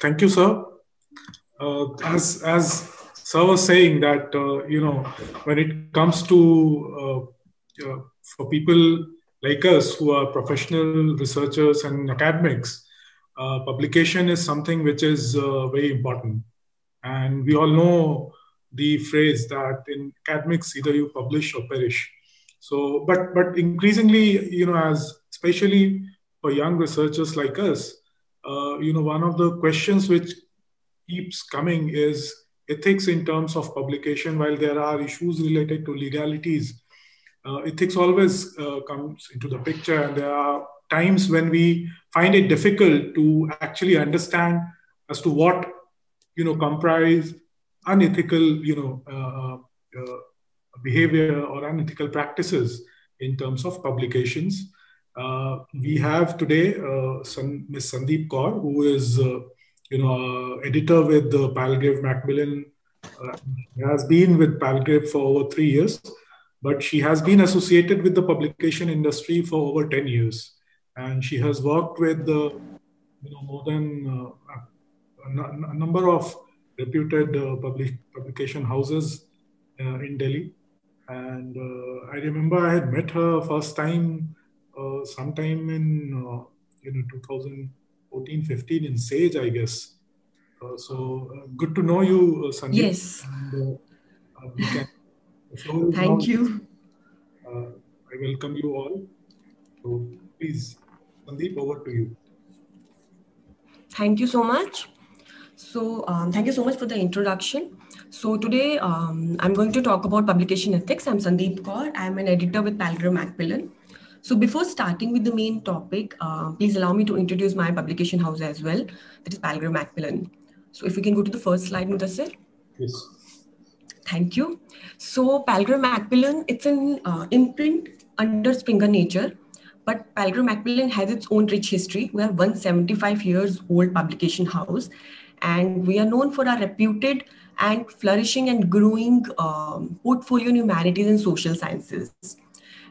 thank you, sir. Uh, as as sir was saying that uh, you know when it comes to uh, uh, for people like us who are professional researchers and academics, uh, publication is something which is uh, very important. And we all know the phrase that in academics either you publish or perish. So, but but increasingly, you know, as especially for young researchers like us, you know, one of the questions which keeps coming is ethics in terms of publication. While there are issues related to legalities, uh, ethics always uh, comes into the picture, and there are times when we find it difficult to actually understand as to what you know comprise unethical you know uh, uh, behavior or unethical practices in terms of publications. Uh, we have today uh, some, Ms. Sandeep Kaur, who is, uh, you know, editor with the Palgrave Macmillan. Uh, has been with Palgrave for over three years, but she has been associated with the publication industry for over 10 years. And she has worked with the, you know, more than a, number of reputed public, publication houses in Delhi and uh, I remember I had met her first time uh, sometime in uh, you know 2014 15 in Sage, I guess. Uh, so uh, good to know you, uh, Sandeep. Yes. And, can, Thank you. I welcome you all. So please, Sandeep, over to you. Thank you so much. So um, thank you so much for the introduction. So today um, I'm going to talk about publication ethics. I'm Sandeep Kaur. I'm an editor with Palgrave Macmillan. So before starting with the main topic, uh, please allow me to introduce my publication house as well. That is Palgrave Macmillan. So if we can go to the first slide, Mudassir. Yes. Thank you. So Palgrave Macmillan, it's an uh, imprint under Springer Nature, but Palgrave Macmillan has its own rich history. We are 175 years old publication house, and we are known for our reputed and flourishing and growing um, portfolio in humanities and social sciences.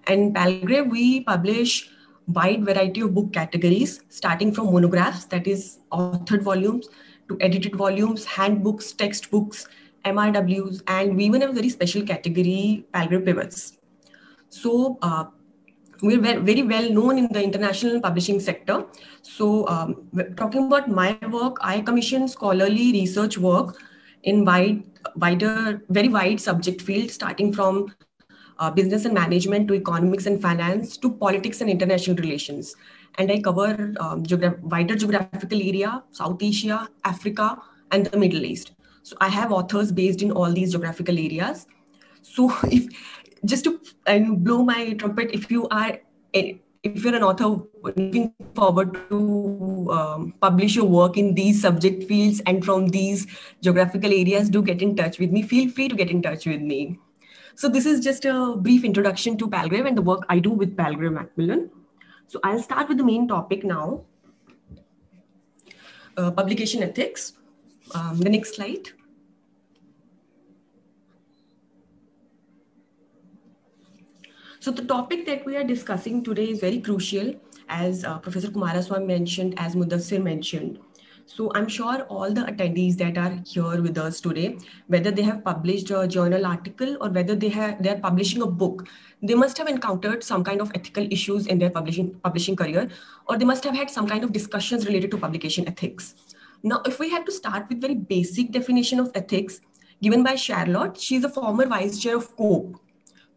And Palgrave, we publish wide variety of book categories, starting from monographs, that is authored volumes, to edited volumes, handbooks, textbooks, MRWs, and we even have a very special category, Palgrave Pivots. So uh, we're very well known in the international publishing sector. So um, talking about my work, I commission scholarly research work in wide, wider, very wide subject field, starting from uh, business and management to economics and finance to politics and international relations. And I cover um, geogra- wider geographical area, South Asia, Africa, and the Middle East. So I have authors based in all these geographical areas. So if just to and blow my trumpet, if you are if you're an author looking forward to um, publish your work in these subject fields and from these geographical areas, do get in touch with me. Feel free to get in touch with me. So this is just a brief introduction to Palgrave and the work I do with Palgrave Macmillan. So I'll start with the main topic now. Uh, publication ethics. Um, the next slide. So the topic that we are discussing today is very crucial, as uh, Professor Kumaraswamy mentioned, as Mudassir mentioned. So I'm sure all the attendees that are here with us today, whether they have published a journal article or whether they have they are publishing a book, they must have encountered some kind of ethical issues in their publishing publishing career, or they must have had some kind of discussions related to publication ethics. Now, if we had to start with very basic definition of ethics given by Charlotte, she's a former vice chair of COPE,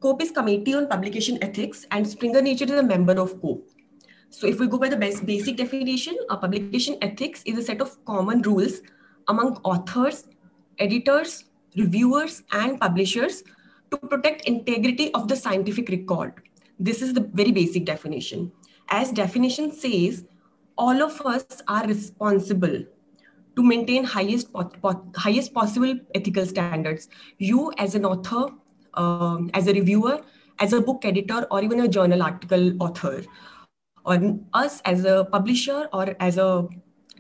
COPE is Committee on Publication Ethics, and Springer Nature is a member of COPE. So if we go by the best basic definition, a publication ethics is a set of common rules among authors, editors, reviewers, and publishers to protect integrity of the scientific record. This is the very basic definition. As definition says, all of us are responsible to maintain highest, highest possible ethical standards. You as an author, um, as a reviewer, as a book editor, or even a journal article author, or us as a publisher or as a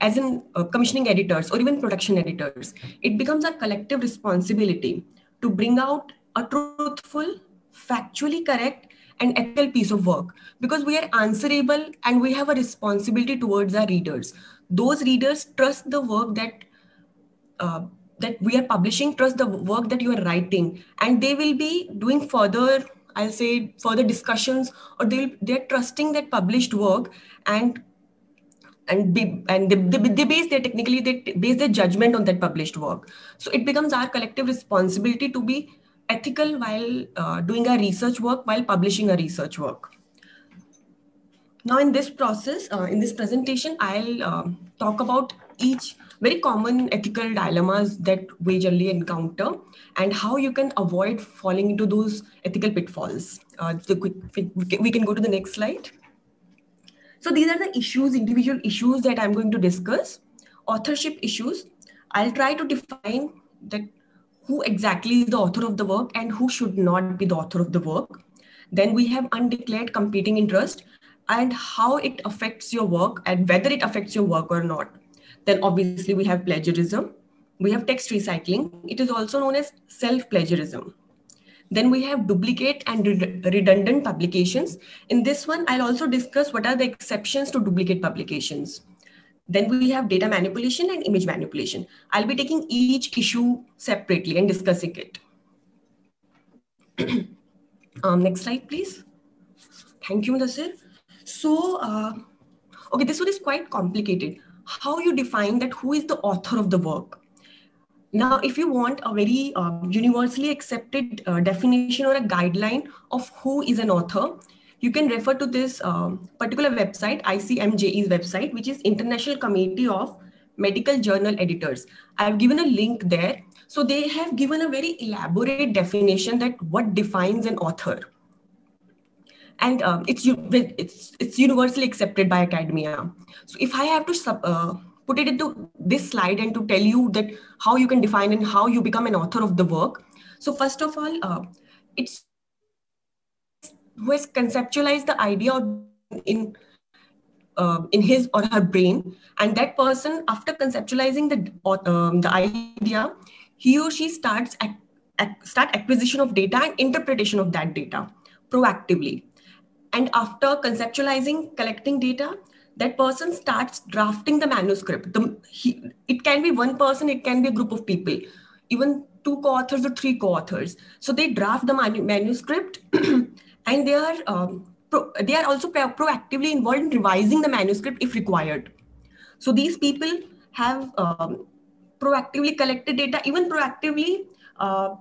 as in uh, commissioning editors or even production editors, it becomes our collective responsibility to bring out a truthful, factually correct, and ethical piece of work because we are answerable and we have a responsibility towards our readers. Those readers trust the work that uh, that we are publishing, trust the work that you are writing, and they will be doing further. I'll say further discussions, or they they're trusting that published work and and be, and they, they, they base their technically they base their judgment on that published work. So it becomes our collective responsibility to be ethical while uh, doing our research work while publishing a research work. Now in this process uh, in this presentation i'll uh, talk about each very common ethical dilemmas that we generally encounter and how you can avoid falling into those ethical pitfalls uh, we can go to the next slide so these are the issues, individual issues that I'm going to discuss. Authorship issues. I'll try to define that who exactly is the author of the work and who should not be the author of the work. Then we have undeclared competing interest and how it affects your work and whether it affects your work or not. Then obviously we have plagiarism. We have text recycling. It is also known as self-plagiarism. Then we have duplicate and redundant publications. In this one, I'll also discuss what are the exceptions to duplicate publications. Then we have data manipulation and image manipulation. I'll be taking each issue separately and discussing it. um, next slide, please. Thank you, Nasir. So, uh, okay, this one is quite complicated. How you define that who is the author of the work? Now, if you want a very uh, universally accepted uh, definition or a guideline of who is an author, you can refer to this um, particular website, ICMJE's website, which is International Committee of Medical Journal Editors. I've given a link there. So they have given a very elaborate definition that what defines an author. And um, it's, it's, it's universally accepted by academia. So if I have to uh, put it into this slide and to tell you that how you can define and how you become an author of the work. So first of all, uh, it's who has conceptualized the idea in uh, in his or her brain, and that person, after conceptualizing the um, the idea, he or she starts start acquisition of data and interpretation of that data proactively. And after conceptualizing, collecting data, that person starts drafting the manuscript. The, he, it can be one person, it can be a group of people, even two co-authors or three co-authors. So they draft the manu- manuscript, and they are um, pro- they are also pro- proactively involved in revising the manuscript if required. So these people have um, proactively collected data, even proactively uh,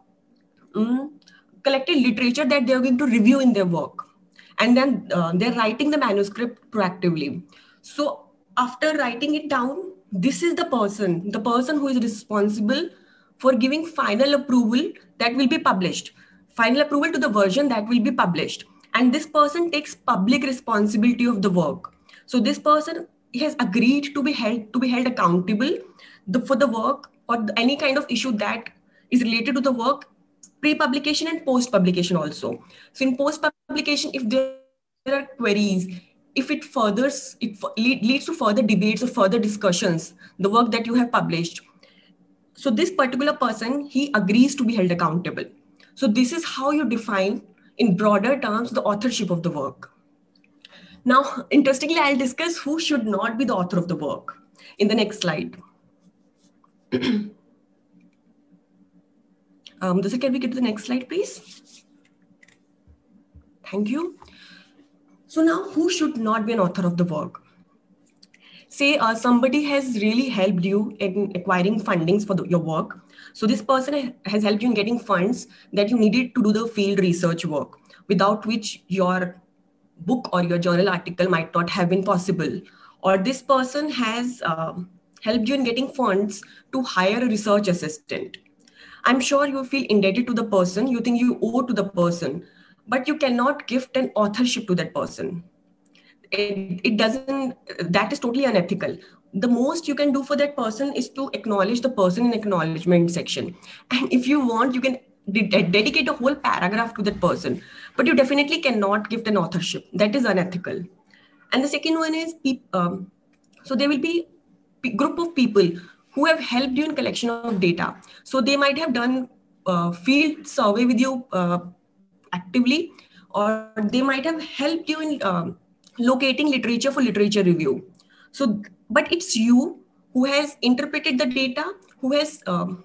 mm, collected literature that they are going to review in their work and then uh, they're writing the manuscript proactively so after writing it down, this is the person, the person who is responsible for giving final approval that will be published, final approval to the version that will be published. And this person takes public responsibility of the work. So this person has agreed to be held to be held accountable the, for the work or any kind of issue that is related to the work pre-publication and post-publication also. So in post-publication, if there are queries, if it furthers it leads to further debates or further discussions the work that you have published so this particular person he agrees to be held accountable. So this is how you define in broader terms the authorship of the work. Now interestingly i'll discuss who should not be the author of the work in the next slide um, this can we get to the next slide please thank you so now who should not be an author of the work? Say uh, somebody has really helped you in acquiring fundings for the, your work. So this person has helped you in getting funds that you needed to do the field research work, without which your book or your journal article might not have been possible. Or this person has uh, helped you in getting funds to hire a research assistant. I'm sure you feel indebted to the person, you think you owe to the person, but you cannot gift an authorship to that person. It, it doesn't that is totally unethical. The most you can do for that person is to acknowledge the person in acknowledgement section. And if you want you can de- dedicate a whole paragraph to that person but you definitely cannot gift an authorship. That is unethical. And the second one is um, so there will be a group of people who have helped you in collection of data so they might have done uh, field survey with you uh, actively or they might have helped you in um, locating literature for literature review. So, but it's you who has interpreted the data, who has um,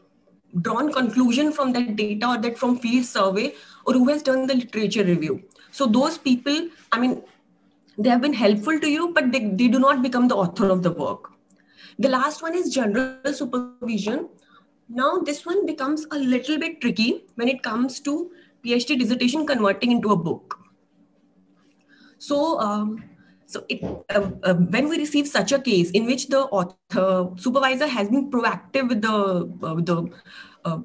drawn conclusion from that data or that from field survey, or who has done the literature review. So those people, I mean, they have been helpful to you, but they, they do not become the author of the work. The last one is general supervision. Now, this one becomes a little bit tricky when it comes to PhD dissertation converting into a book. So, um, so it, uh, uh, when we receive such a case in which the author supervisor has been proactive with the uh, with the uh,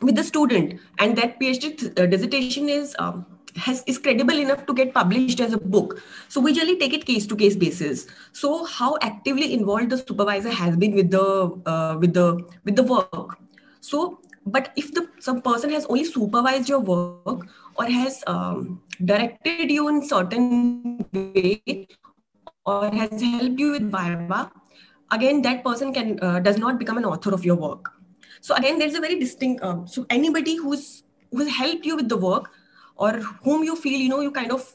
with the student, and that PhD uh, dissertation is um, has is credible enough to get published as a book. So we generally take it case to case basis. So how actively involved the supervisor has been with the uh, with the with the work. So but if the some person has only supervised your work or has um, directed you in certain way or has helped you with viva again that person can uh, does not become an author of your work. So again there's a very distinct um, so anybody who's who's helped you with the work or whom you feel you know you kind of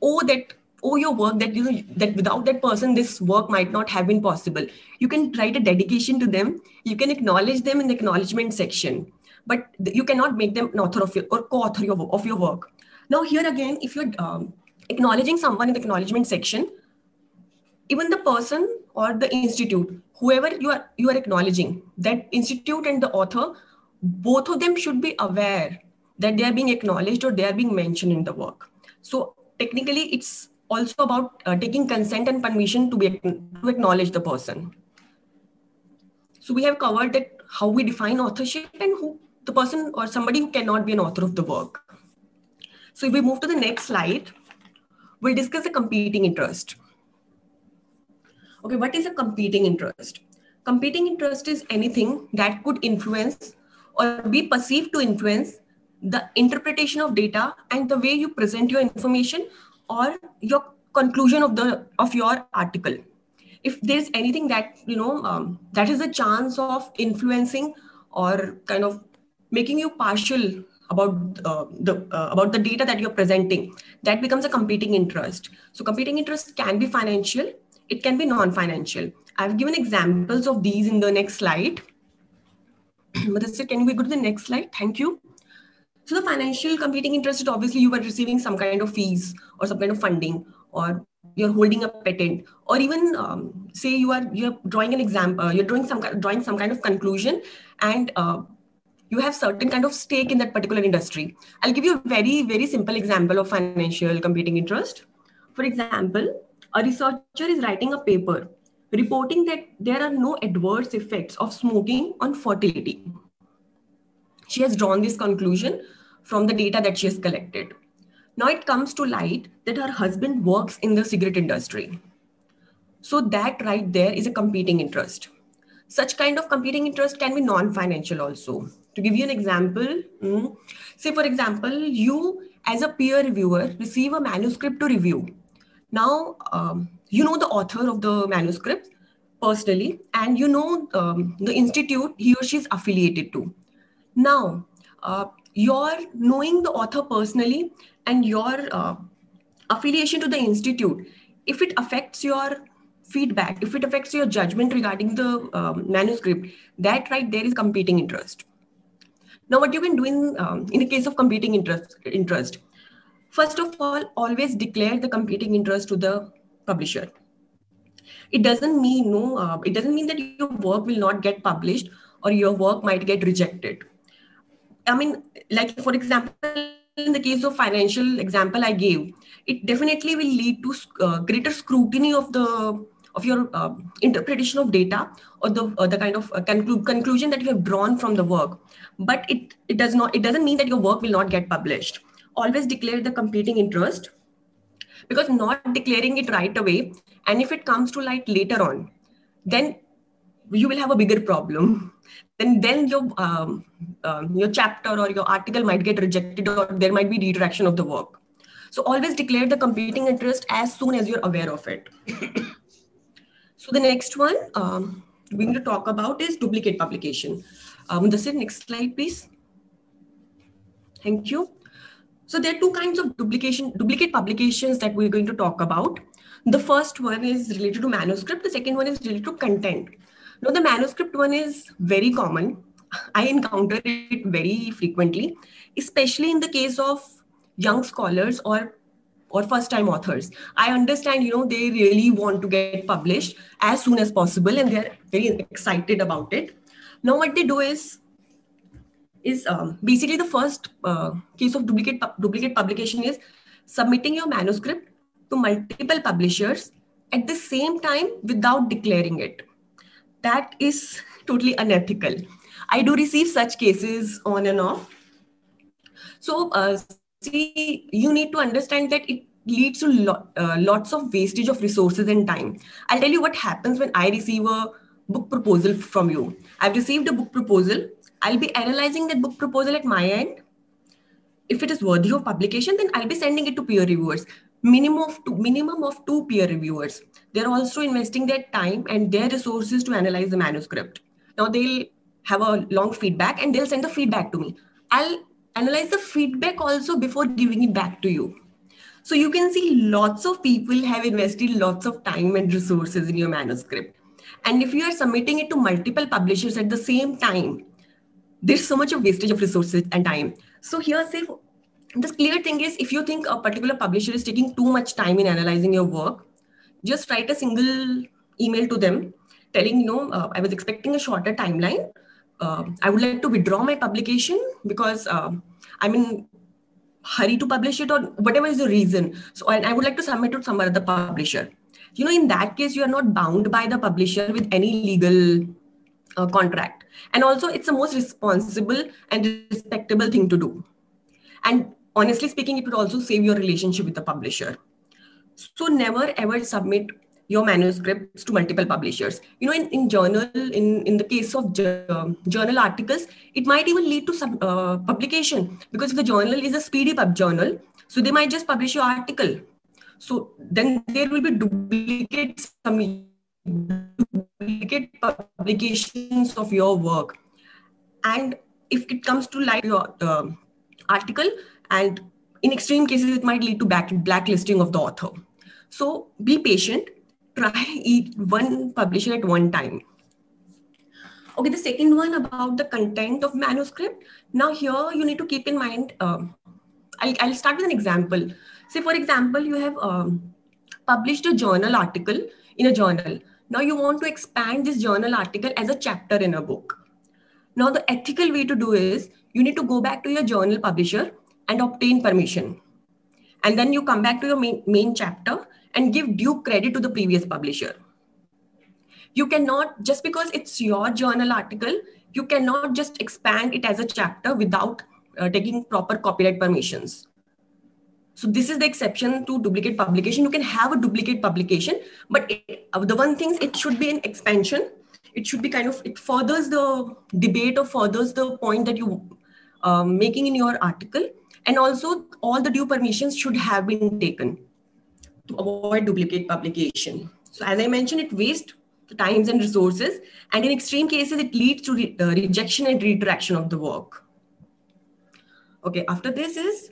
owe that owe your work that you know that without that person this work might not have been possible. You can write a dedication to them. You can acknowledge them in the acknowledgement section but you cannot make them an author of your or co-author of your work. Now here again if you're um, acknowledging someone in the acknowledgement section even the person or the institute whoever you are you are acknowledging that institute and the author both of them should be aware that they are being acknowledged or they are being mentioned in the work. So technically, it's also about uh, taking consent and permission to be to acknowledge the person. So we have covered that how we define authorship and who the person or somebody who cannot be an author of the work. So if we move to the next slide, we'll discuss the competing interest. Okay, what is a competing interest? Competing interest is anything that could influence or be perceived to influence the interpretation of data and the way you present your information or your conclusion of the of your article. If there's anything that you know um, that has a chance of influencing or kind of making you partial about uh, the uh, about the data that you're presenting that becomes a competing interest. So competing interest can be financial it can be non-financial. I've given examples of these in the next slide. Mudassir, can we go to the next slide? Thank you so the financial competing interest is obviously you were receiving some kind of fees or some kind of funding or you're holding a patent or even um, say you are you're drawing an example uh, you're drawing some drawing some kind of conclusion and uh, you have certain kind of stake in that particular industry. I'll give you a very very simple example of financial competing interest. For example a researcher is writing a paper reporting that there are no adverse effects of smoking on fertility. She has drawn this conclusion from the data that she has collected. Now it comes to light that her husband works in the cigarette industry. So that right there is a competing interest. Such kind of competing interest can be non-financial also. To give you an example, mm, say for example, you as a peer reviewer receive a manuscript to review. Now um, you know the author of the manuscript personally, and you know um, the institute he or she is affiliated to. Now, uh, your knowing the author personally and your uh, affiliation to the institute if it affects your feedback if it affects your judgment regarding the um, manuscript that right there is competing interest. Now what you can do in um, in the case of competing interest interest first of all always declare the competing interest to the publisher. It doesn't mean no uh, it doesn't mean that your work will not get published or your work might get rejected I mean, like for example, in the case of financial example I gave, it definitely will lead to uh, greater scrutiny of the of your uh, interpretation of data or the the kind of uh, conclu- conclusion that you have drawn from the work. But it it does not it doesn't mean that your work will not get published. Always declare the competing interest because not declaring it right away and if it comes to light later on, then you will have a bigger problem then then your um, um, your chapter or your article might get rejected or there might be redirection of the work so always declare the competing interest as soon as you're aware of it so the next one um, we're going to talk about is duplicate publication um, this is next slide please thank you So there are two kinds of duplication, duplicate publications that we're going to talk about. The first one is related to manuscript. The second one is related to content. Now the manuscript one is very common. I encounter it very frequently, especially in the case of young scholars or or first time authors. I understand you know they really want to get published as soon as possible and they're very excited about it. Now what they do is is um, basically the first uh, case of duplicate duplicate publication is submitting your manuscript to multiple publishers at the same time without declaring it that is totally unethical. I do receive such cases on and off. So uh, see you need to understand that it leads to lo- uh, lots of wastage of resources and time. I'll tell you what happens when i receive a book proposal from you. I've received a book proposal. I'll be analyzing that book proposal at my end. If it is worthy of publication then i'll be sending it to peer reviewers minimum of two minimum of two peer reviewers. They're also investing their time and their resources to analyze the manuscript. Now they'll have a long feedback and they'll send the feedback to me. I'll analyze the feedback also before giving it back to you. So you can see lots of people have invested lots of time and resources in your manuscript. And if you are submitting it to multiple publishers at the same time there's so much of wastage of resources and time. So here say the clear thing is if you think a particular publisher is taking too much time in analyzing your work just write a single email to them telling you know uh, i was expecting a shorter timeline. Uh, i would like to withdraw my publication because uh, i'm in hurry to publish it or whatever is the reason. So and i would like to submit to some other publisher. You know in that case you are not bound by the publisher with any legal uh, contract. And also it's the most responsible and respectable thing to do. And honestly speaking it would also save your relationship with the publisher. So never ever submit your manuscripts to multiple publishers. You know in, in journal in, in the case of ju- journal articles it might even lead to uh, publication. Because if the journal is a speedy pub journal so they might just publish your article. So then there will be duplicate duplicate publications of your work. And if it comes to like your uh, article and in extreme cases it might lead to back blacklisting of the author. So be patient. Try one publisher at one time. Okay the second one about the content of manuscript. Now here you need to keep in mind um, I'll, I'll start with an example. Say for example you have um, published a journal article in a journal. Now you want to expand this journal article as a chapter in a book. Now the ethical way to do is you need to go back to your journal publisher and obtain permission and then you come back to your main, main chapter and give due credit to the previous publisher you cannot just because it's your journal article you cannot just expand it as a chapter without uh, taking proper copyright permissions so this is the exception to duplicate publication. You can have a duplicate publication, but it, uh, the one thing is it should be an expansion. It should be kind of it furthers the debate or furthers the point that you um, making in your article, and also all the due permissions should have been taken to avoid duplicate publication. So as I mentioned, it wastes the times and resources, and in extreme cases, it leads to re- uh, rejection and retraction of the work. Okay, after this is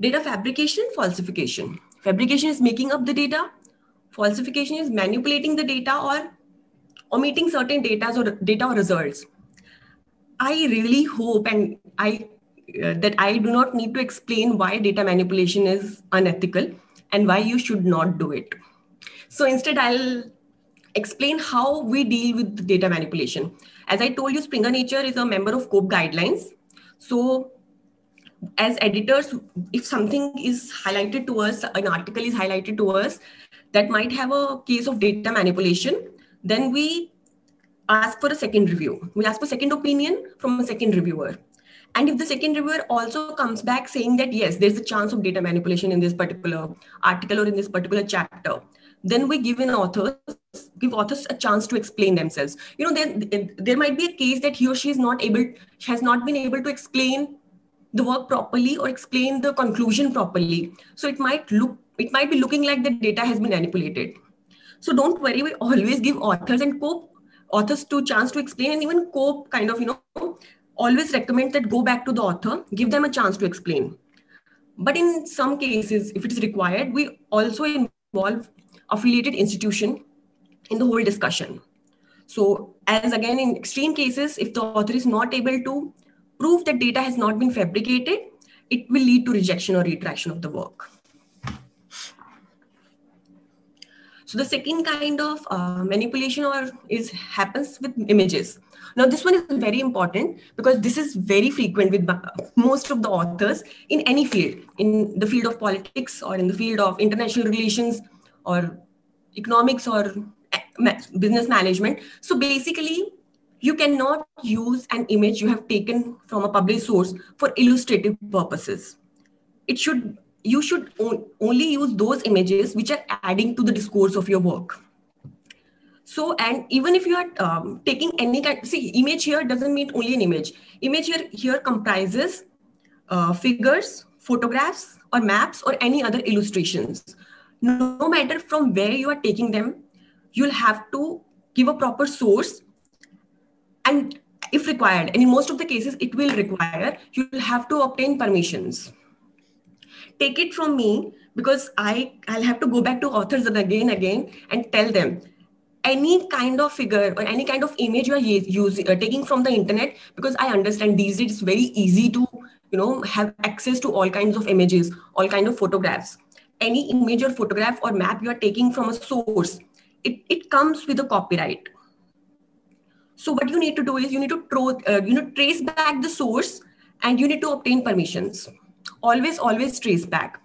data fabrication falsification fabrication is making up the data falsification is manipulating the data or omitting certain data or data or results i really hope and i uh, that i do not need to explain why data manipulation is unethical and why you should not do it. So instead i'll explain how we deal with data manipulation. As i told you springer nature is a member of COPE guidelines. So as editors if something is highlighted to us an article is highlighted to us that might have a case of data manipulation then we ask for a second review. We ask for second opinion from a second reviewer and if the second reviewer also comes back saying that yes there's a chance of data manipulation in this particular article or in this particular chapter then we give an author give authors a chance to explain themselves. You know there, there might be a case that he or she is not able has not been able to explain the work properly or explain the conclusion properly. So it might look it might be looking like the data has been manipulated. So don't worry we always give authors and COPE authors to chance to explain and even COPE kind of you know always recommend that go back to the author give them a chance to explain But in some cases, if it is required, we also involve affiliated institution in the whole discussion. So as again, in extreme cases, if the author is not able to prove that data has not been fabricated, it will lead to rejection or retraction of the work. So the second kind of uh, manipulation or is happens with images. Now this one is very important because this is very frequent with most of the authors in any field, in the field of politics or in the field of international relations or economics or eh, business management. So basically, you cannot use an image you have taken from a published source for illustrative purposes. It should you should only use those images which are adding to the discourse of your work. So, and even if you are um, taking any kind, see, image here doesn't mean only an image. Image here, here comprises uh, figures, photographs, or maps, or any other illustrations. No, matter from where you are taking them, you'll have to give a proper source. And if required, and in most of the cases, it will require, you'll have to obtain permissions take it from me because I I'll have to go back to authors and again again and tell them any kind of figure or any kind of image you are using uh, taking from the internet because I understand these days it's very easy to you know have access to all kinds of images all kind of photographs. Any image or photograph or map you are taking from a source it, it comes with a copyright. So what you need to do is you need to throw, uh, you know trace back the source and you need to obtain permissions. Always always trace back.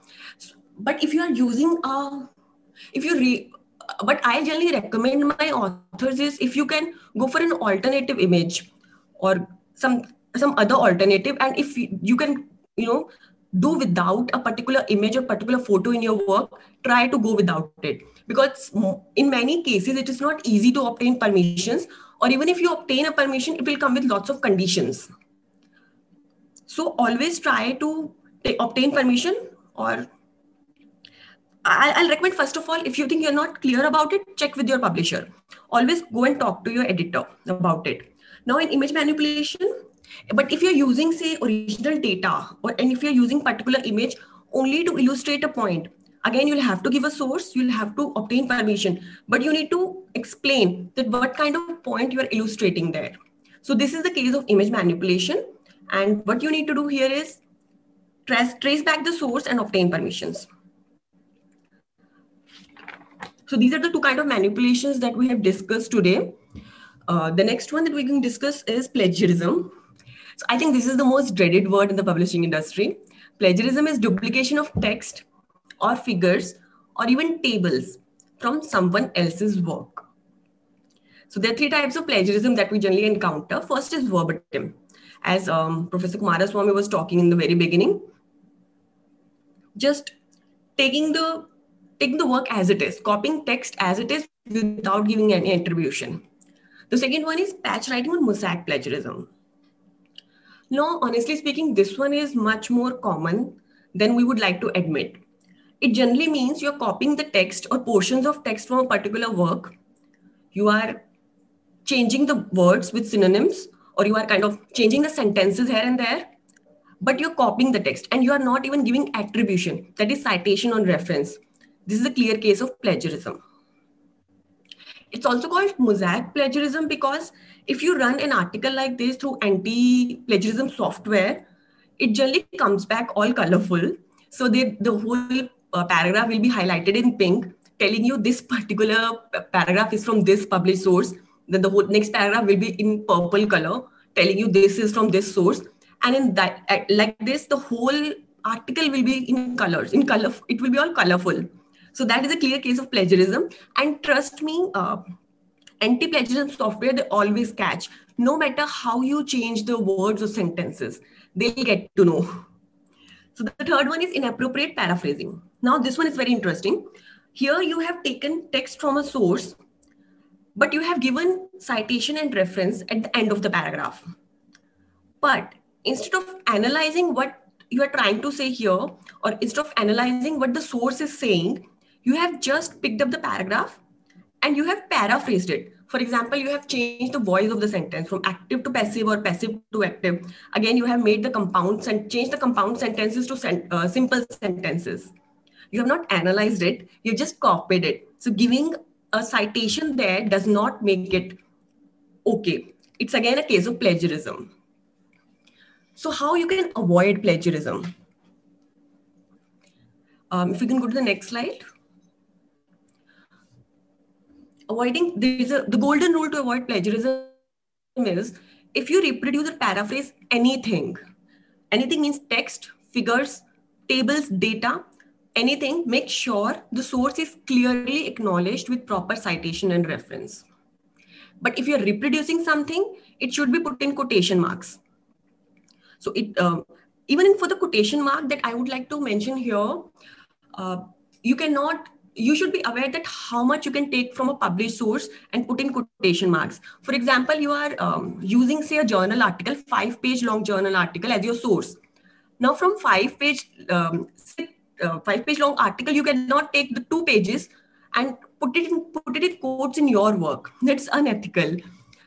But if you are using a if you re but i generally recommend my authors is if you can go for an alternative image or some some other alternative. And if you can you know do without a particular image or particular photo in your work try to go without it. Because in many cases it is not easy to obtain permissions. Or even if you obtain a permission it will come with lots of conditions. So always try to obtain permission or I'll recommend first of all, if you think you're not clear about it, check with your publisher. Always go and talk to your editor about it. Now in image manipulation, but if you're using say original data or and if you're using particular image only to illustrate a point, again you'll have to give a source, you'll have to obtain permission, but you need to explain that what kind of point you are illustrating there. So this is the case of image manipulation. And what you need to do here is trace, trace back the source and obtain permissions. So these are the two kind of manipulations that we have discussed today. Uh, the next one that we can discuss is plagiarism. So I think this is the most dreaded word in the publishing industry. Plagiarism is duplication of text or figures or even tables from someone else's work. So there are three types of plagiarism that we generally encounter. First is verbatim. As um, Professor Kumaraswamy was talking in the very beginning, just taking the taking the work as it is, copying text as it is without giving any attribution. The second one is patch writing or mosaic plagiarism. Now, honestly speaking, this one is much more common than we would like to admit. It generally means you're copying the text or portions of text from a particular work. You are changing the words with synonyms, or you are kind of changing the sentences here and there but you're copying the text and you are not even giving attribution, that is citation on reference. This is a clear case of plagiarism. It's also called mosaic plagiarism because if you run an article like this through anti-plagiarism software, it generally comes back all colorful. So they, the whole uh, paragraph will be highlighted in pink, telling you this particular paragraph is from this published source. Then the whole next paragraph will be in purple color, telling you this is from this source and in that uh, like this the whole article will be in colors in color it will be all colorful so that is a clear case of plagiarism. And trust me uh, anti-plagiarism software they always catch. No matter how you change the words or sentences they'll get to know. So the third one is inappropriate paraphrasing. Now this one is very interesting. Here you have taken text from a source but you have given citation and reference at the end of the paragraph. But instead of analyzing what you are trying to say here, or instead of analyzing what the source is saying, you have just picked up the paragraph and you have paraphrased it. For example, you have changed the voice of the sentence from active to passive or passive to active. Again, you have made the compounds and changed the compound sentences to sen uh, simple sentences. You have not analyzed it, you just copied it. So giving a citation there does not make it okay. It's again a case of plagiarism. So how you can avoid plagiarism? Um, if you can go to the next slide avoiding there's a, the golden rule to avoid plagiarism is if you reproduce or paraphrase anything anything means text figures tables data anything make sure the source is clearly acknowledged with proper citation and reference. But if you're reproducing something it should be put in quotation marks. So it uh, even for the quotation mark that i would like to mention here uh, you cannot you should be aware that how much you can take from a published source and put in quotation marks. For example, you are um, using, say, a journal article, five page long journal article as your source. Now, from five page, um, uh, five page long article, you cannot take the two pages and put it in, put it in quotes in your work. That's unethical.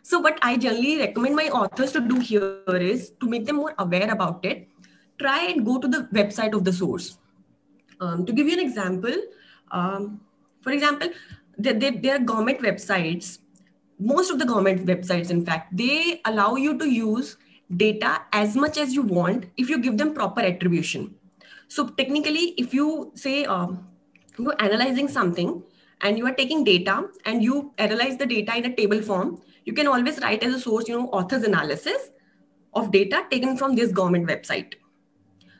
So, what I generally recommend my authors to do here is to make them more aware about it. Try and go to the website of the source. Um, to give you an example, um, for example, there, there are government websites. Most of the government websites, in fact, they allow you to use data as much as you want if you give them proper attribution. So technically, if you say um, you're analyzing something and you are taking data and you analyze the data in a table form, you can always write as a source, you know, author's analysis of data taken from this government website.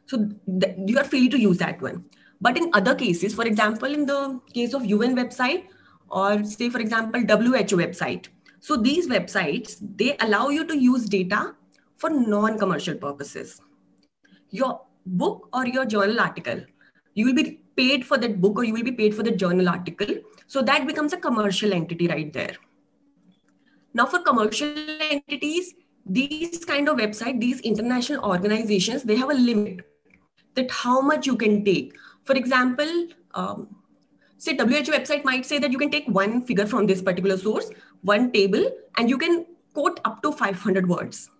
So th- you are free to use that one. But in other cases, for example, in the case of UN website or say, for example, WHO website. So these websites, they allow you to use data for non-commercial purposes. Your book or your journal article, you will be paid for that book or you will be paid for the journal article. So that becomes a commercial entity right there. Now for commercial entities, these kind of website, these international organizations, they have a limit that how much you can take. For example, um, say WHO website might say that you can take one figure from this particular source, one table, and you can quote up to 500 words.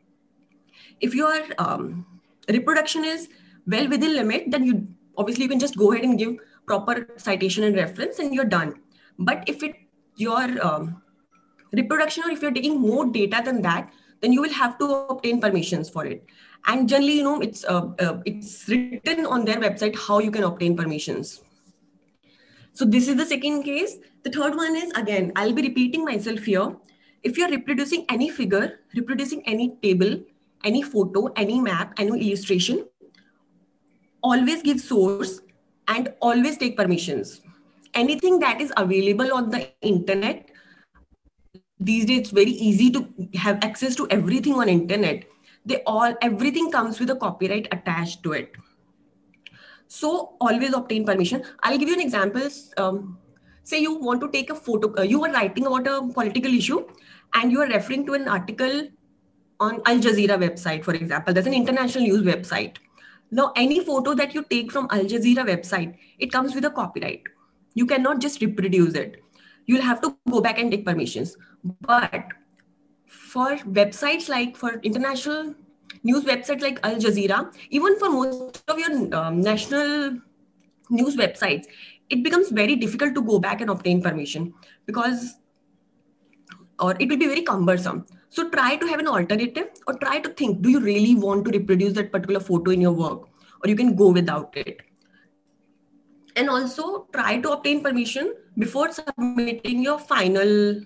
If your um, reproduction is well within limit, then you obviously you can just go ahead and give proper citation and reference, and you're done. But if it your um, reproduction or if you're taking more data than that, then you will have to obtain permissions for it. And generally you know it's uh, uh, it's written on their website how you can obtain permissions. So this is the second case. The third one is again i'll be repeating myself here. If you're reproducing any figure reproducing any table any photo any map any illustration always give source and always take permissions. Anything that is available on the internet these days it's very easy to have access to everything on internet. They all everything comes with a copyright attached to it. So always obtain permission. I'll give you an example. Um, say you want to take a photo uh, you are writing about a political issue and you are referring to an article on al jazeera website for example. There's an international news website. Now any photo that you take from al jazeera website it comes with a copyright. You cannot just reproduce it. You'll have to go back and take permissions but for websites like for international news websites like Al Jazeera, even for most of your um, national news websites, it becomes very difficult to go back and obtain permission because, or it will be very cumbersome. So try to have an alternative or try to think do you really want to reproduce that particular photo in your work, or you can go without it. And also try to obtain permission before submitting your final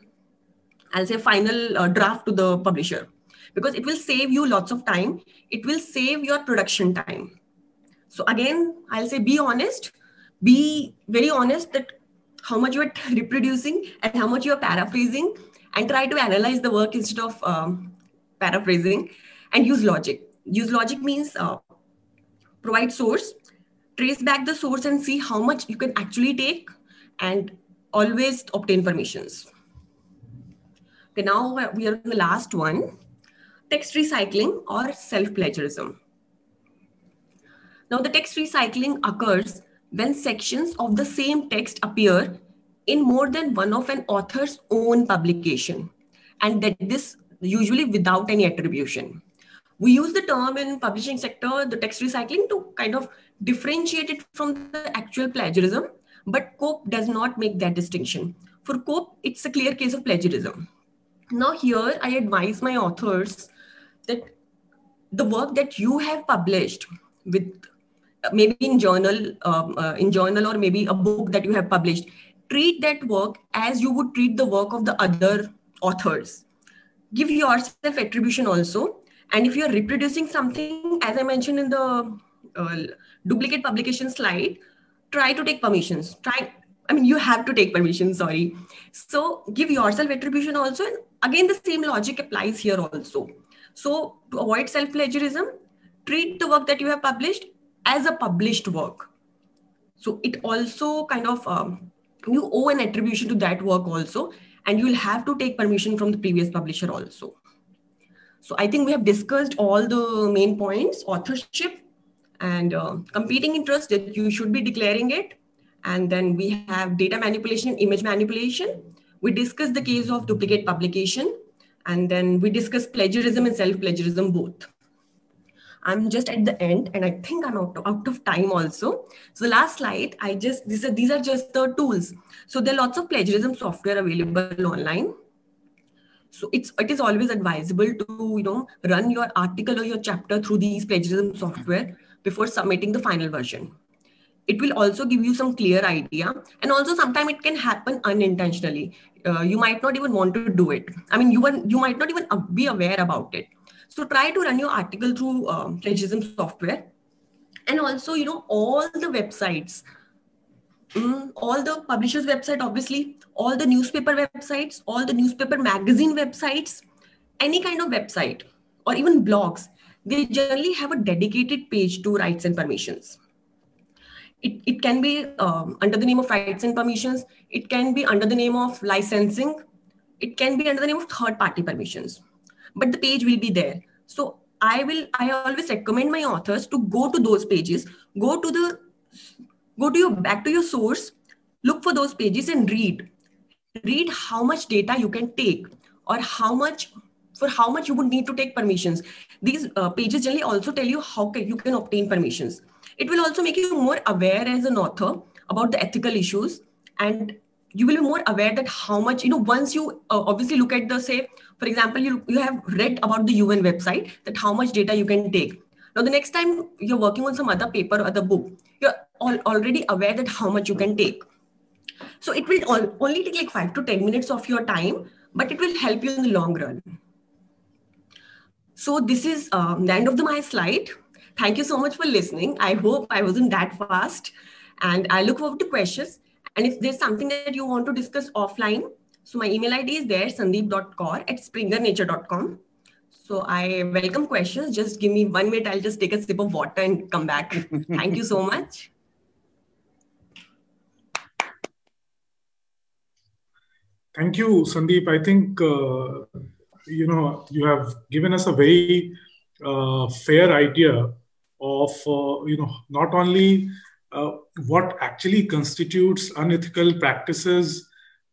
I'll say final uh, draft to the publisher because it will save you lots of time. It will save your production time. So again, I'll say be honest, be very honest that how much you are reproducing and how much you are paraphrasing and try to analyze the work instead of um, paraphrasing and use logic. Use logic means uh, provide source, trace back the source and see how much you can actually take and always obtain permissions. Okay, now we are in the last one, text recycling or self-plagiarism. Now the text recycling occurs when sections of the same text appear in more than one of an author's own publication, and that this usually without any attribution. We use the term in publishing sector, the text recycling, to kind of differentiate it from the actual plagiarism, but COPE does not make that distinction. For COPE, it's a clear case of plagiarism. Now here, I advise my authors that the work that you have published with maybe in journal um, uh, in journal or maybe a book that you have published treat that work as you would treat the work of the other authors. Give yourself attribution also. And if you're reproducing something as i mentioned in the uh, duplicate publication slide try to take permissions. Try i mean you have to take permission sorry. So give yourself attribution also and again the same logic applies here also. So to avoid self plagiarism treat the work that you have published as a published work. So it also kind of um, you owe an attribution to that work also and you will have to take permission from the previous publisher also. So i think we have discussed all the main points authorship and uh, competing interest that you should be declaring it. And then we have data manipulation image manipulation we discussed the case of duplicate publication and then we discussed plagiarism and self plagiarism both I'm just at the end and I think I'm out, out of time also. So last slide, I just, these are, these are just the tools. So there are lots of plagiarism software available online. So it's, it is always advisable to, you know, run your article or your chapter through these plagiarism software before submitting the final version. It will also give you some clear idea. And also sometimes it can happen unintentionally. Uh, you might not even want to do it. I mean, you, you might not even be aware about it so try to run your article through um, plagiarism software. And also, you know, all the websites, mm, all the publishers' website, obviously, all the newspaper websites, all the newspaper magazine websites, any kind of website, or even blogs, they generally have a dedicated page to rights and permissions. It, it can be um, under the name of rights and permissions. It can be under the name of licensing. It can be under the name of third party permissions but the page will be there. So I will, I always recommend my authors to go to those pages, go to the, go to your, back to your source, look for those pages and read. Read how much data you can take or how much, for how much you would need to take permissions. These uh, pages generally also tell you how can, you can obtain permissions. It will also make you more aware as an author about the ethical issues and you will be more aware that how much you know once you uh, obviously look at the say for example you, you have read about the un website that how much data you can take. Now the next time you're working on some other paper or other book you're all, already aware that how much you can take. So it will all, only take like 5 to 10 minutes of your time but it will help you in the long run. So this is um, the end of the my slide thank you so much for listening i hope i wasn't that fast and i look forward to questions and if there's something that you want to discuss offline, so my email ID is there, sandeep.kaur at springernature.com. So I welcome questions. Just give me one minute. I'll just take a sip of water and come back. Thank you so much. Thank you, Sandeep. I think, uh, you know, you have given us a very uh, fair idea of, uh, you know, not only uh, what actually constitutes unethical practices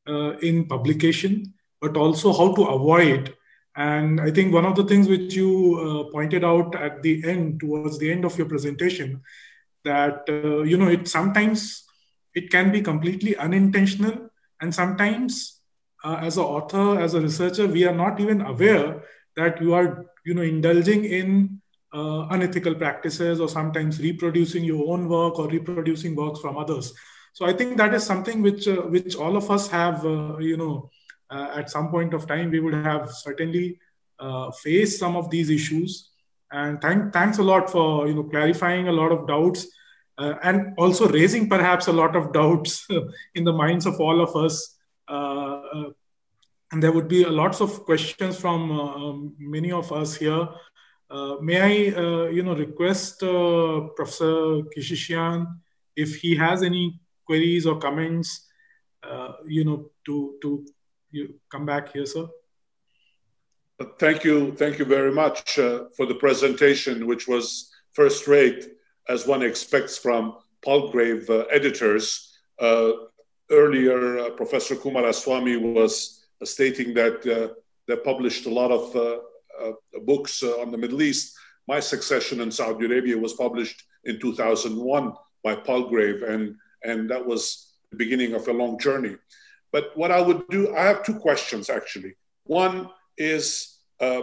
uh, in publication, but also how to avoid. And I think one of the things which you pointed out at the end, towards the end of your presentation, that you know it sometimes it can be completely unintentional, and sometimes uh, as an author, as a researcher, we are not even aware that you are you know indulging in uh, unethical practices or sometimes reproducing your own work or reproducing works from others. So i think that is something which uh, which all of us have uh, you know uh, at some point of time we would have certainly uh, faced some of these issues. And thank, thanks a lot for you know clarifying a lot of doubts uh, and also raising perhaps a lot of doubts in the minds of all of us. And there would be lots of questions from many of us here Uh, may I, uh, you know, request uh, Professor Kechichian if he has any queries or comments, uh, you know, to to you come back here, sir. Uh, thank you, thank you very much for the presentation, which was first rate, as one expects from Palgrave editors. earlier, uh, Professor Kumaraswamy was stating that they published a lot of books on the Middle East. My succession in Saudi Arabia was published in 2001 by Palgrave, and, and that was the beginning of a long journey. But what I would do, I have two questions actually. One is uh,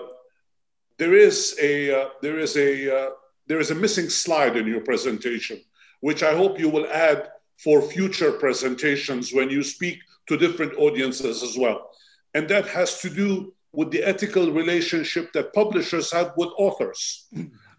there is a uh, there is a uh, there is a missing slide in your presentation, which I hope you will add for future presentations when you speak to different audiences as well. And that has to do with the ethical relationship that publishers have with authors.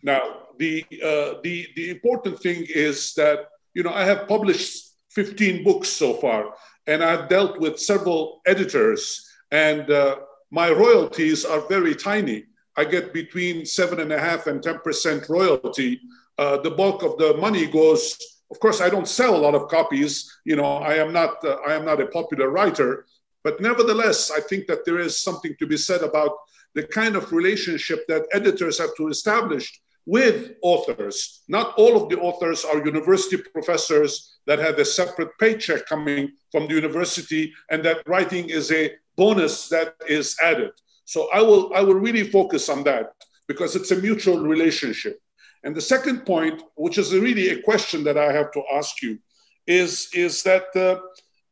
Now, the, uh, the, the important thing is that, you know, I have published 15 books so far, and I've dealt with several editors, and uh, my royalties are very tiny. I get between seven and a half and 10% royalty. Uh, the bulk of the money goes, of course, I don't sell a lot of copies. You know, I am not, uh, I am not a popular writer, but nevertheless, I think that there is something to be said about the kind of relationship that editors have to establish with authors. Not all of the authors are university professors that have a separate paycheck coming from the university, and that writing is a bonus that is added. So I will, I will really focus on that because it's a mutual relationship. And the second point, which is really a question that I have to ask you, is, is that uh,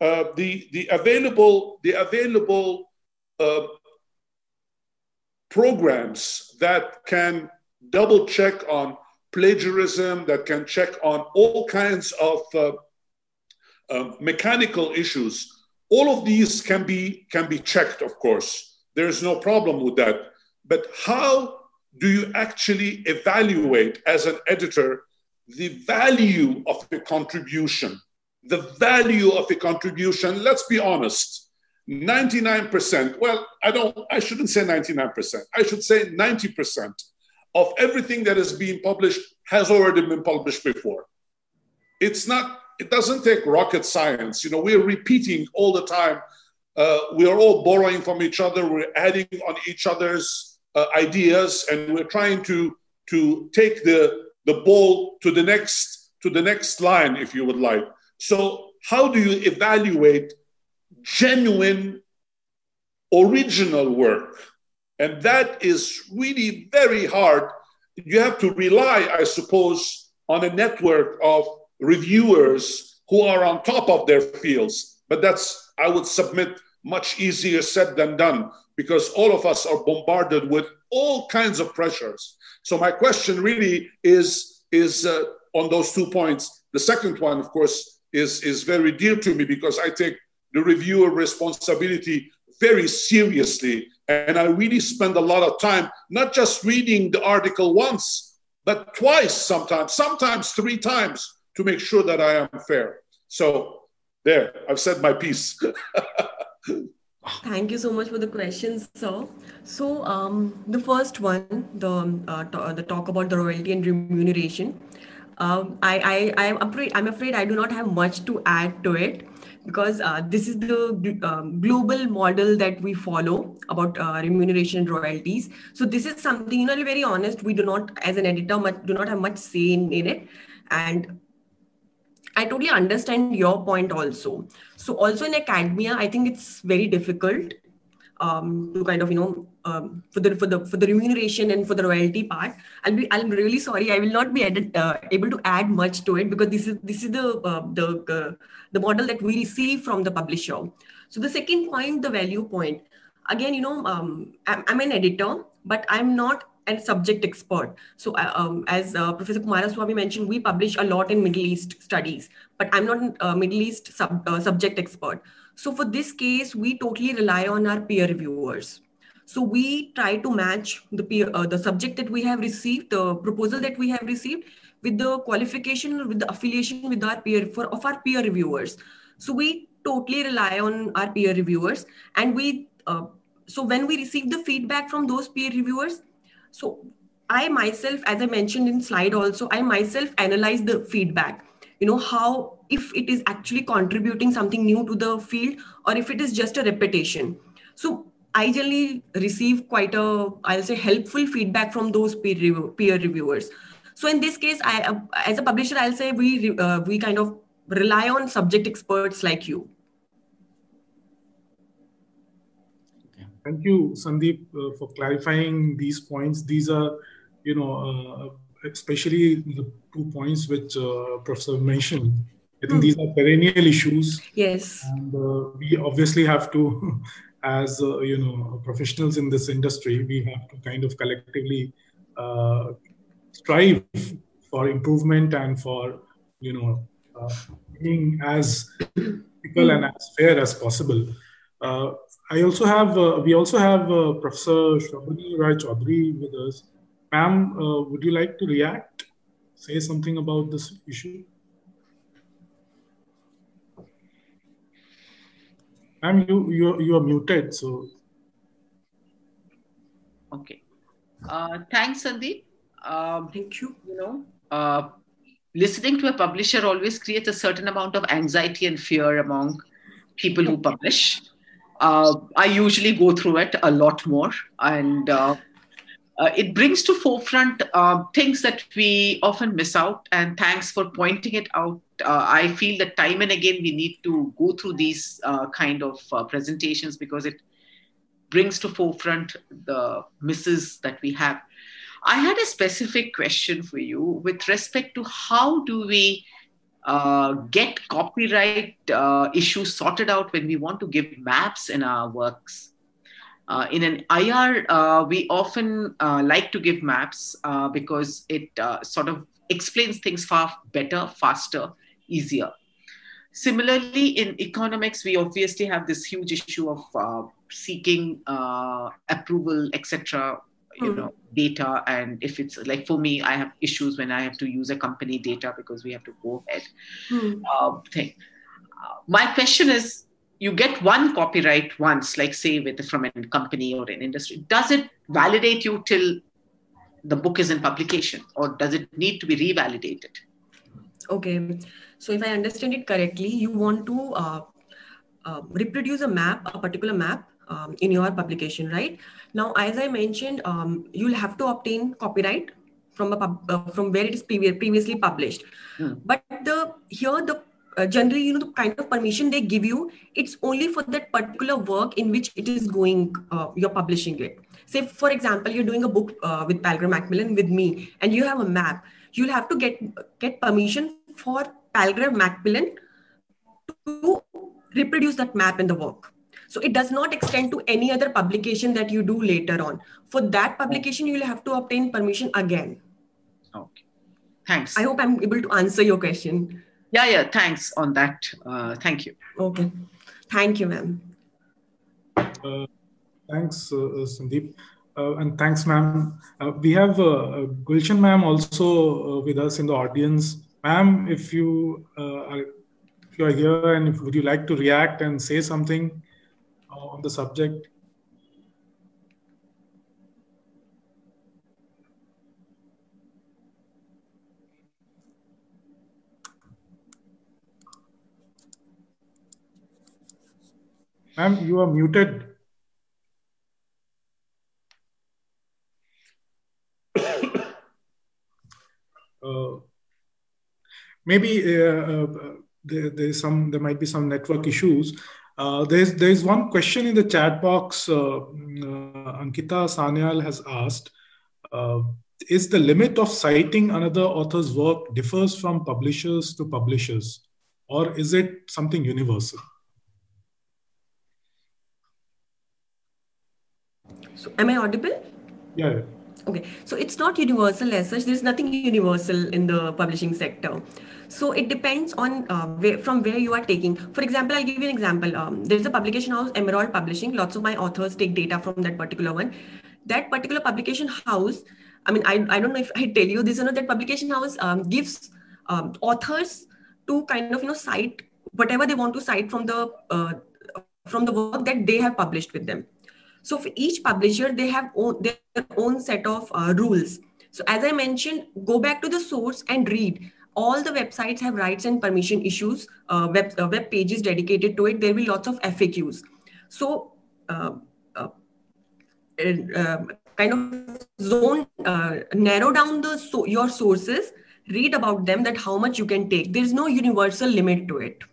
uh, the, the available, the available uh, programs that can double check on plagiarism, that can check on all kinds of uh, uh, mechanical issues. All of these can be, can be checked, of course. There's no problem with that. But how do you actually evaluate as an editor the value of a contribution? The value of a contribution, let's be honest, 99%, well, I don't, I shouldn't say 99%, I should say 90% of everything that is being published has already been published before. It's not, it doesn't take rocket science. You know, we're repeating all the time uh, we are all borrowing from each other. We're adding on each other's uh, ideas, and we're trying to to take the the ball to the next to the next line, if you would like. So, how do you evaluate genuine, original work? And that is really very hard. You have to rely, I suppose, on a network of reviewers who are on top of their fields. But that's I would submit much easier said than done because all of us are bombarded with all kinds of pressures. So my question really is is uh, on those two points. The second one, of course, is is very dear to me because I take the reviewer responsibility very seriously, and I really spend a lot of time not just reading the article once, but twice, sometimes, sometimes three times, to make sure that I am fair. So there, I've said my piece. Thank you so much for the questions, sir. So, um, the first one, the uh, t- the talk about the royalty and remuneration. Um, I, I, I'm afraid, I'm afraid I do not have much to add to it because uh, this is the um, global model that we follow about uh, remuneration and royalties. So this is something, you know, very honest, we do not, as an editor, much, do not have much say in, in it. And I totally understand your point also. So also in academia, I think it's very difficult um, to kind of you know um, for the for the for the remuneration and for the royalty part. I'll be I'm really sorry. I will not be added, uh, able to add much to it because this is this is the uh, the uh, the model that we receive from the publisher. So the second point, the value point. Again, you know, um, I'm, I'm an editor, but I'm not a subject expert. So, uh, um, as uh, Professor Kumaraswamy mentioned, we publish a lot in Middle East studies, but I'm not a Middle East sub, uh, subject expert. So, for this case, we totally rely on our peer reviewers. So, we try to match the peer, uh, the subject that we have received, the proposal that we have received, with the qualification, with the affiliation with our peer for of our peer reviewers. So, we totally rely on our peer reviewers, and we. Uh, so when we receive the feedback from those peer reviewers, so I myself, as I mentioned in slide also, I myself analyze the feedback. You know, how if it is actually contributing something new to the field or if it is just a repetition. So I generally receive quite a, I'll say, helpful feedback from those peer, review, peer reviewers. So in this case, I, uh, as a publisher, I'll say we uh, we kind of rely on subject experts like you. Thank you, Sandeep, uh, for clarifying these points. These are, you know, uh, especially the two points which uh, Professor mentioned. I think mm. these are perennial issues. Yes. And uh, we obviously have to as uh, you know, professionals in this industry, we have to kind of collectively uh, strive for improvement and for, you know, being as equal and as fair as possible. Uh, I also have, uh, we also have uh, Professor Shrabani Rai Chaudhary with us. Ma'am, uh, would you like to react, say something about this issue? Ma'am, you, you, you are muted, so. Okay. Uh, thanks, Sandeep. Um, Thank you. You know, uh, listening to a publisher always creates a certain amount of anxiety and fear among people who publish. Uh, I usually go through it a lot more, and uh, uh, it brings to forefront uh, things that we often miss out. And thanks for pointing it out. Uh, I feel that time and again we need to go through these uh, kind of presentations because it brings to forefront the misses that we have. I had a specific question for you with respect to how do we uh, get copyright uh, issues sorted out when we want to give maps in our works. Uh, in an IR, uh, we often uh, like to give maps uh, because it sort of explains things far better, faster, easier. Similarly, in economics, we obviously have this huge issue of seeking approval, etc you mm. know data and if it's like for me i have issues when i have to use a company data because we have to go ahead mm. uh, thing uh, my question is you get one copyright once like say with from a company or an industry does it validate you till the book is in publication or does it need to be revalidated okay so if i understand it correctly you want to uh, uh reproduce a map a particular map um, in your publication, right? Now, as I mentioned, um, you'll have to obtain copyright from a pub, uh, from where it is previ- previously published. Hmm. But the here the uh, generally you know the kind of permission they give you it's only for that particular work in which it is going uh, you're publishing it say for example you're doing a book uh, with palgrave macmillan with me and you have a map you'll have to get get permission for palgrave macmillan to reproduce that map in the work so it does not extend to any other publication that you do later on. For that publication, you will have to obtain permission again. Okay. Thanks. I hope I'm able to answer your question. Yeah, yeah. Thanks on that. Uh, thank you. Okay. Thank you, ma'am. Uh, thanks, uh, uh Sandeep. Uh, and thanks, ma'am. Uh, we have uh, Gulshan ma'am also with us in the audience. Ma'am, if you are, if you are here and if, would you like to react and say something? on the subject? Ma'am, you are muted. uh, maybe uh, uh, there, there is some there might be some network issues uh, there's there's one question in the chat box. Uh, uh, Ankita Sanyal has asked: Is the limit of citing another author's work differs from publishers to publishers, or is it something universal? So, am I audible? Yeah. Okay, so it's not universal as such. There's nothing universal in the publishing sector. So it depends on uh, where, from where you are taking. For example, I'll give you an example. Um, there's a publication house, Emerald Publishing. Lots of my authors take data from that particular one. That particular publication house, I mean, I, I don't know if I tell you this or not, that publication house um, gives um, authors to kind of, you know, cite whatever they want to cite from the uh, from the work that they have published with them. So for each publisher, they have own, their own set of uh, rules. So as I mentioned, go back to the source and read all the websites have rights and permission issues, uh, web, uh, web pages dedicated to it. There will be lots of FAQs. So, uh, uh, uh kind of zone, uh, narrow down the so your sources, read about them, that how much you can take. There's no universal limit to it.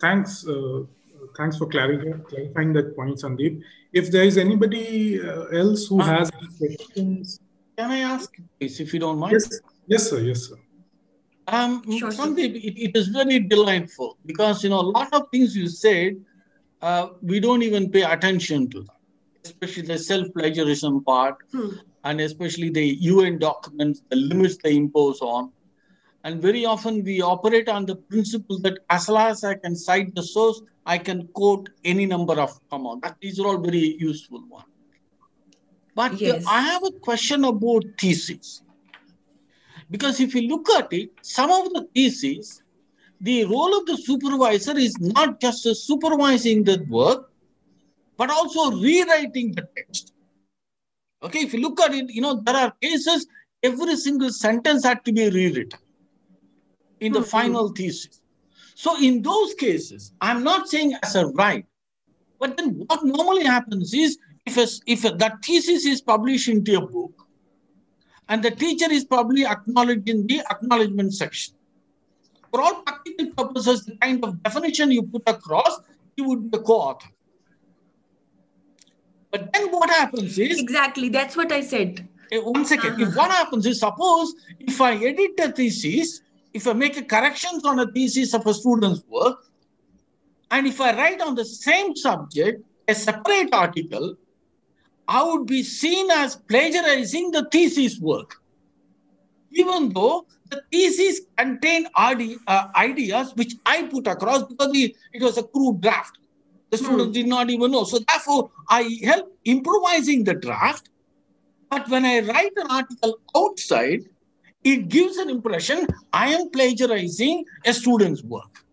thanks, thanks for clarifying, clarifying that point, Sandeep. If there is anybody uh, else who uh, has questions, can I ask, please, if you don't mind? Yes, yes, sir. Yes, sir. Um, sure, Sandeep, it, it is very delightful because you know a lot of things you said, uh, we don't even pay attention to that, especially the self-plagiarism part, hmm. and especially the UN documents, the limits they impose on. And very often we operate on the principle that as long as I can cite the source, I can quote any number of comma. That these are all very useful ones. But yes. I have a question about thesis. Because if you look at it, some of the theses, the role of the supervisor is not just supervising the work, but also rewriting the text. Okay, if you look at it, you know, there are cases, every single sentence had to be rewritten in the mm-hmm. final thesis. So in those cases, I'm not saying as a right, but then what normally happens is if a, if a, that thesis is published into a book, and the teacher is probably acknowledged in the acknowledgement section. For all practical purposes, the kind of definition you put across, you would be a co-author. But then what happens is exactly that's what I said. Eh, one second. Uh-huh. If what happens is suppose if I edit a thesis if I make a corrections on a thesis of a student's work, and if I write on the same subject a separate article, I would be seen as plagiarizing the thesis work. Even though the thesis contained uh, ideas which I put across because it was a crude draft. The student hmm. did not even know. So therefore, I help improvising the draft. But when I write an article outside, it gives an impression I am plagiarizing a student's work.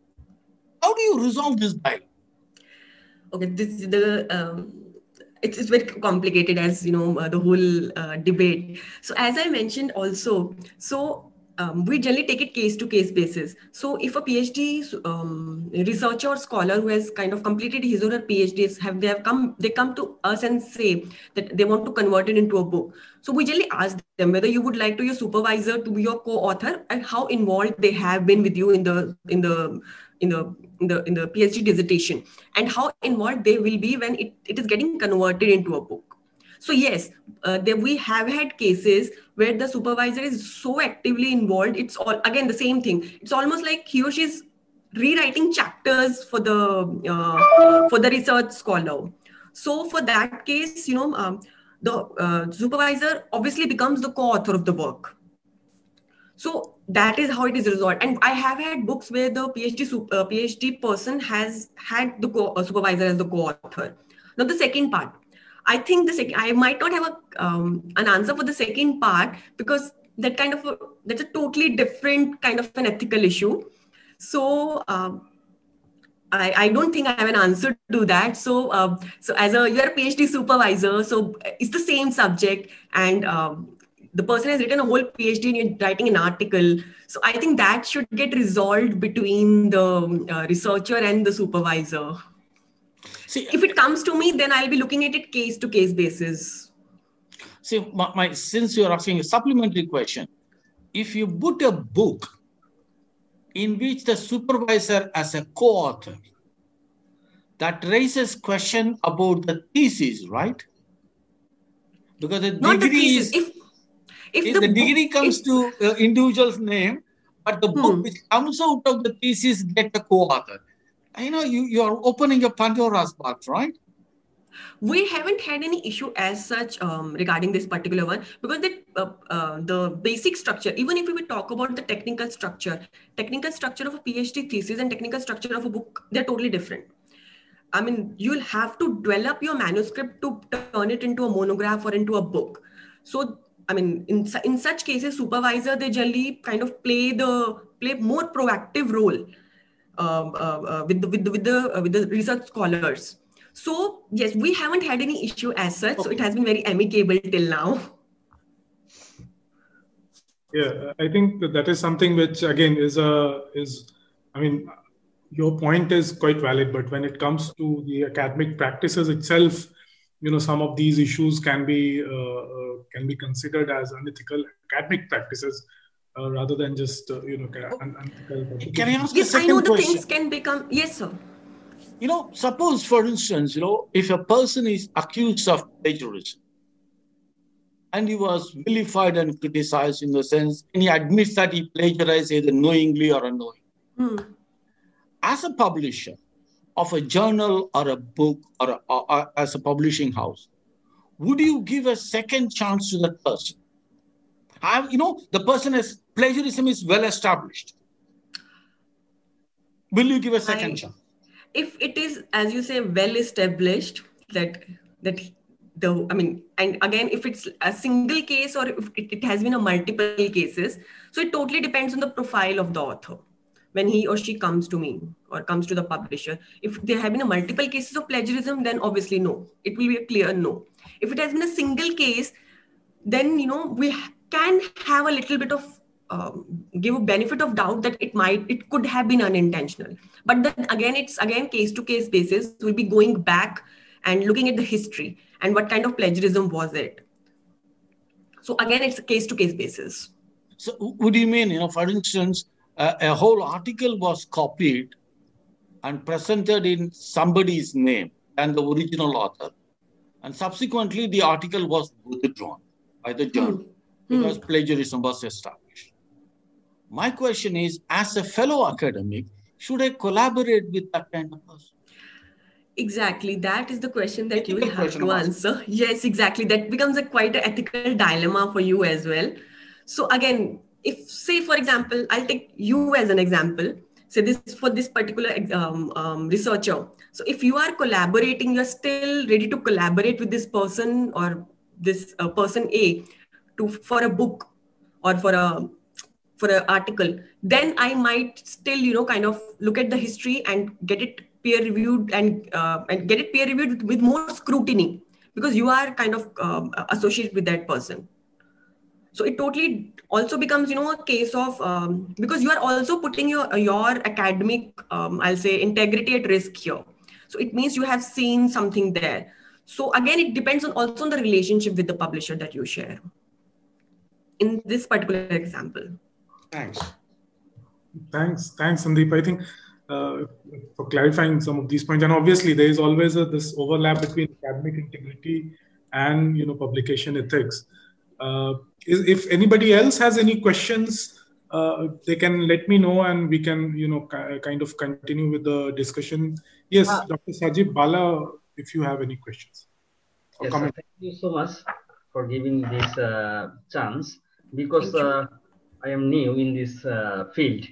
How do you resolve this dilemma? Okay, this is the um, it's, it's very complicated as you know uh, the whole uh, debate. So as I mentioned also, so um, we generally take it case to case basis. So if a PhD um, researcher or scholar who has kind of completed his or her PhDs have they have come they come to us and say that they want to convert it into a book. So we generally ask them whether you would like to your supervisor to be your co-author and how involved they have been with you in the in the in the in the in the PhD dissertation and how involved they will be when it, it is getting converted into a book. So yes, uh, we have had cases where the supervisor is so actively involved. It's all again the same thing. It's almost like he or she is rewriting chapters for the uh, for the research scholar. So for that case, you know, um, the uh, supervisor obviously becomes the co-author of the work. So that is how it is resolved. And I have had books where the PhD uh, PhD person has had the co- uh, supervisor as the co-author. Now the second part, I think the second, I might not have a, um, an answer for the second part because that kind of a, that's a totally different kind of an ethical issue. So um, I, I don't think I have an answer to that. So uh, so as a you're a PhD supervisor, so it's the same subject and um, the person has written a whole PhD and you're writing an article. So I think that should get resolved between the uh, researcher and the supervisor. See, if it comes to me, then I'll be looking at it case to case basis. See, my, my since you're asking a supplementary question, if you put a book in which the supervisor as a co-author, that raises question about the thesis, right? Because the Not degree the is if, if, the, the, degree book, comes if, to uh, individual's name, but the hmm. book which comes out of the thesis get a co-author you know you you're opening your pandora's box right? We haven't had any issue as such um, regarding this particular one because the uh, uh, the basic structure even if we talk about the technical structure technical structure of a phd thesis and technical structure of a book they're totally different. I mean you'll have to develop your manuscript to turn it into a monograph or into a book. So i mean in, in such cases supervisor they generally kind of play the play more proactive role with the with the with the, uh, with the research scholars. So yes, we haven't had any issue as such. So it has been very amicable till now. Yeah, I think that, that is something which again is a is, I mean, your point is quite valid. But when it comes to the academic practices itself, you know, some of these issues can be uh, uh, can be considered as unethical academic practices uh, rather than just uh, you know un- can I ask yes I know the question? things can become yes sir You know, suppose, for instance, you know, if a person is accused of plagiarism and he was vilified and criticized in the sense, and he admits that he plagiarized either knowingly or unknowingly. Mm. As a publisher of a journal or a book or, a, or, or as a publishing house, would you give a second chance to that person? Have, you know, the person is plagiarism is well established. Will you give a second I, chance? If it is, as you say, well established, that that the i mean and again if it's a single case or if it, it, has been a multiple cases so it totally depends on the profile of the author when he or she comes to me or comes to the publisher if there have been a multiple cases of plagiarism then obviously no it will be a clear no if it has been a single case then you know we can have a little bit of um, give a benefit of doubt that it might it could have been unintentional. But then again it's again case to case basis. We'll be going back and looking at the history and what kind of plagiarism was it. So again it's a case to case basis. So what do you mean? You know for instance uh, a whole article was copied and presented in somebody's name and the original author. And subsequently the article was withdrawn by the journal. Mm. Because mm. plagiarism was established my question is as a fellow academic should i collaborate with that kind of person Exactly. That is the question that you will have to answer. Yes, exactly. That becomes a quite an ethical dilemma for you as well. So again, if say for example, I'll take you as an example. Say this for this particular um, um, researcher. So if you are collaborating, you're still ready to collaborate with this person or this uh, person A to for a book or for a for an article. Then I might still you know kind of look at the history and get it peer reviewed and uh, and get it peer reviewed with, with, more scrutiny because you are kind of um, associated with that person. So it totally also becomes you know a case of um, because you are also putting your your academic um, i'll say integrity at risk here. So it means you have seen something there. So again it depends on also on the relationship with the publisher that you share in this particular example thanks thanks thanks sandeep i think uh, for clarifying some of these points. And obviously, there is always a, this overlap between academic integrity and you know publication ethics. Uh, if anybody else has any questions, uh, they can let me know, and we can you know kind of continue with the discussion. Yes, uh, Dr. Sajib Bala, if you have any questions. Yes, thank you so much for giving this uh, chance because uh, I am new in this field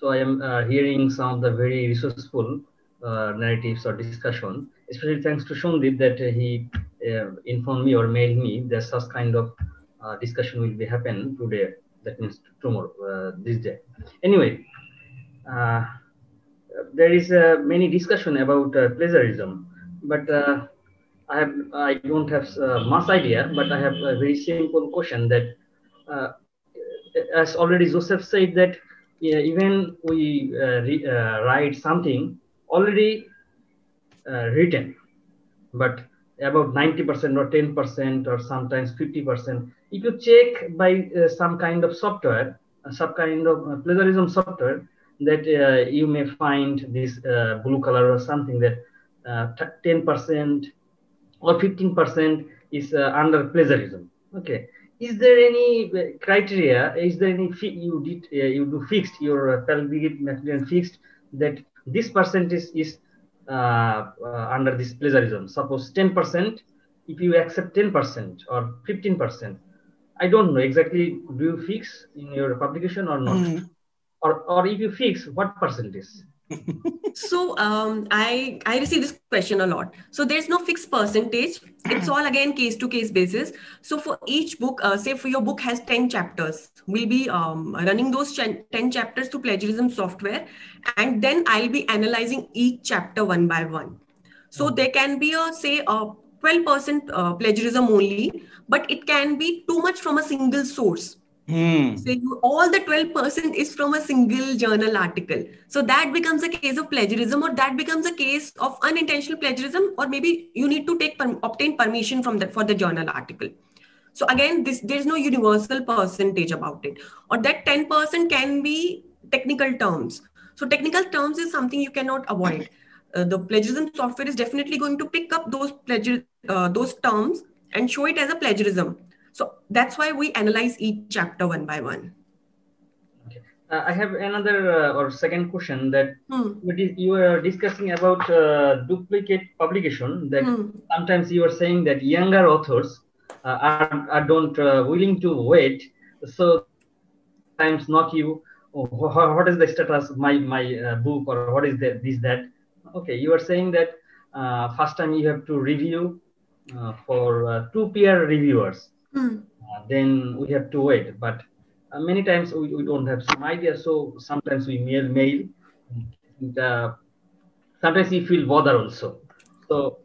so I am uh, hearing some of the very resourceful uh, narratives or discussion, especially thanks to Shondip that uh, he uh, informed me or mailed me that such kind of uh, discussion will be happen today. That means tomorrow, uh, this day. Anyway, there is many discussion about plagiarism, but I have I don't have much idea, but I have a very simple question that, as already Joseph said that yeah, even we uh, re, uh, write something already uh, written, but about 90% or 10% or sometimes 50%. If you check by uh, some kind of software, some kind of uh, plagiarism software, that uh, you may find this blue color or something that 10% or 15% is under plagiarism. Okay, is there any uh, criteria? Is there any you did uh, you do fixed your Palgrave Macmillan fixed that this percentage is uh, uh, under this plagiarism? Suppose ten percent. If you accept ten percent or fifteen percent, I don't know exactly. Do you fix in your publication or not? Mm. Or or if you fix, what percentage? So um, I I receive this question a lot. So there's no fixed percentage. It's all again case to case basis. So for each book, uh, say for your book has ten chapters, we'll be um, running those ten chapters to plagiarism software, and then I'll be analyzing each chapter one by one. So hmm. there can be a say a 12% uh, plagiarism only, but it can be too much from a single source. Hmm. So you, all the 12% is from a single journal article. So that becomes a case of plagiarism or that becomes a case of unintentional plagiarism or maybe you need to take obtain permission from that for the journal article. So again, this there's no universal percentage about it. Or that 10% can be technical terms. So technical terms is something you cannot avoid. uh, the plagiarism software is definitely going to pick up those plagiar uh, those terms and show it as a plagiarism so that's why we analyze each chapter one by one uh, I have another uh, or second question that hmm. you were discussing about uh, duplicate publication. That hmm. sometimes you are saying that younger authors uh, are, are don't uh, willing to wait. So times not you. Oh, what is the status of my my uh, book or what is the, this that? Okay, you are saying that first time you have to review for two peer reviewers. Hmm. then we have to wait, but uh, many times we, we, don't have some idea. So sometimes we mail mail. And, uh, sometimes we feel bother also. So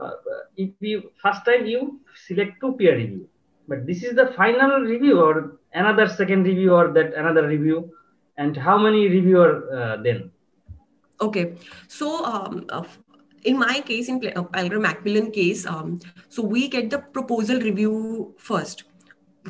uh, if you first time you select two peer review. But this is the final review or another second review or that another review. And how many reviewer uh, then? Okay. So um, uh, in my case in uh, Palgrave Macmillan case um, so we get the proposal review first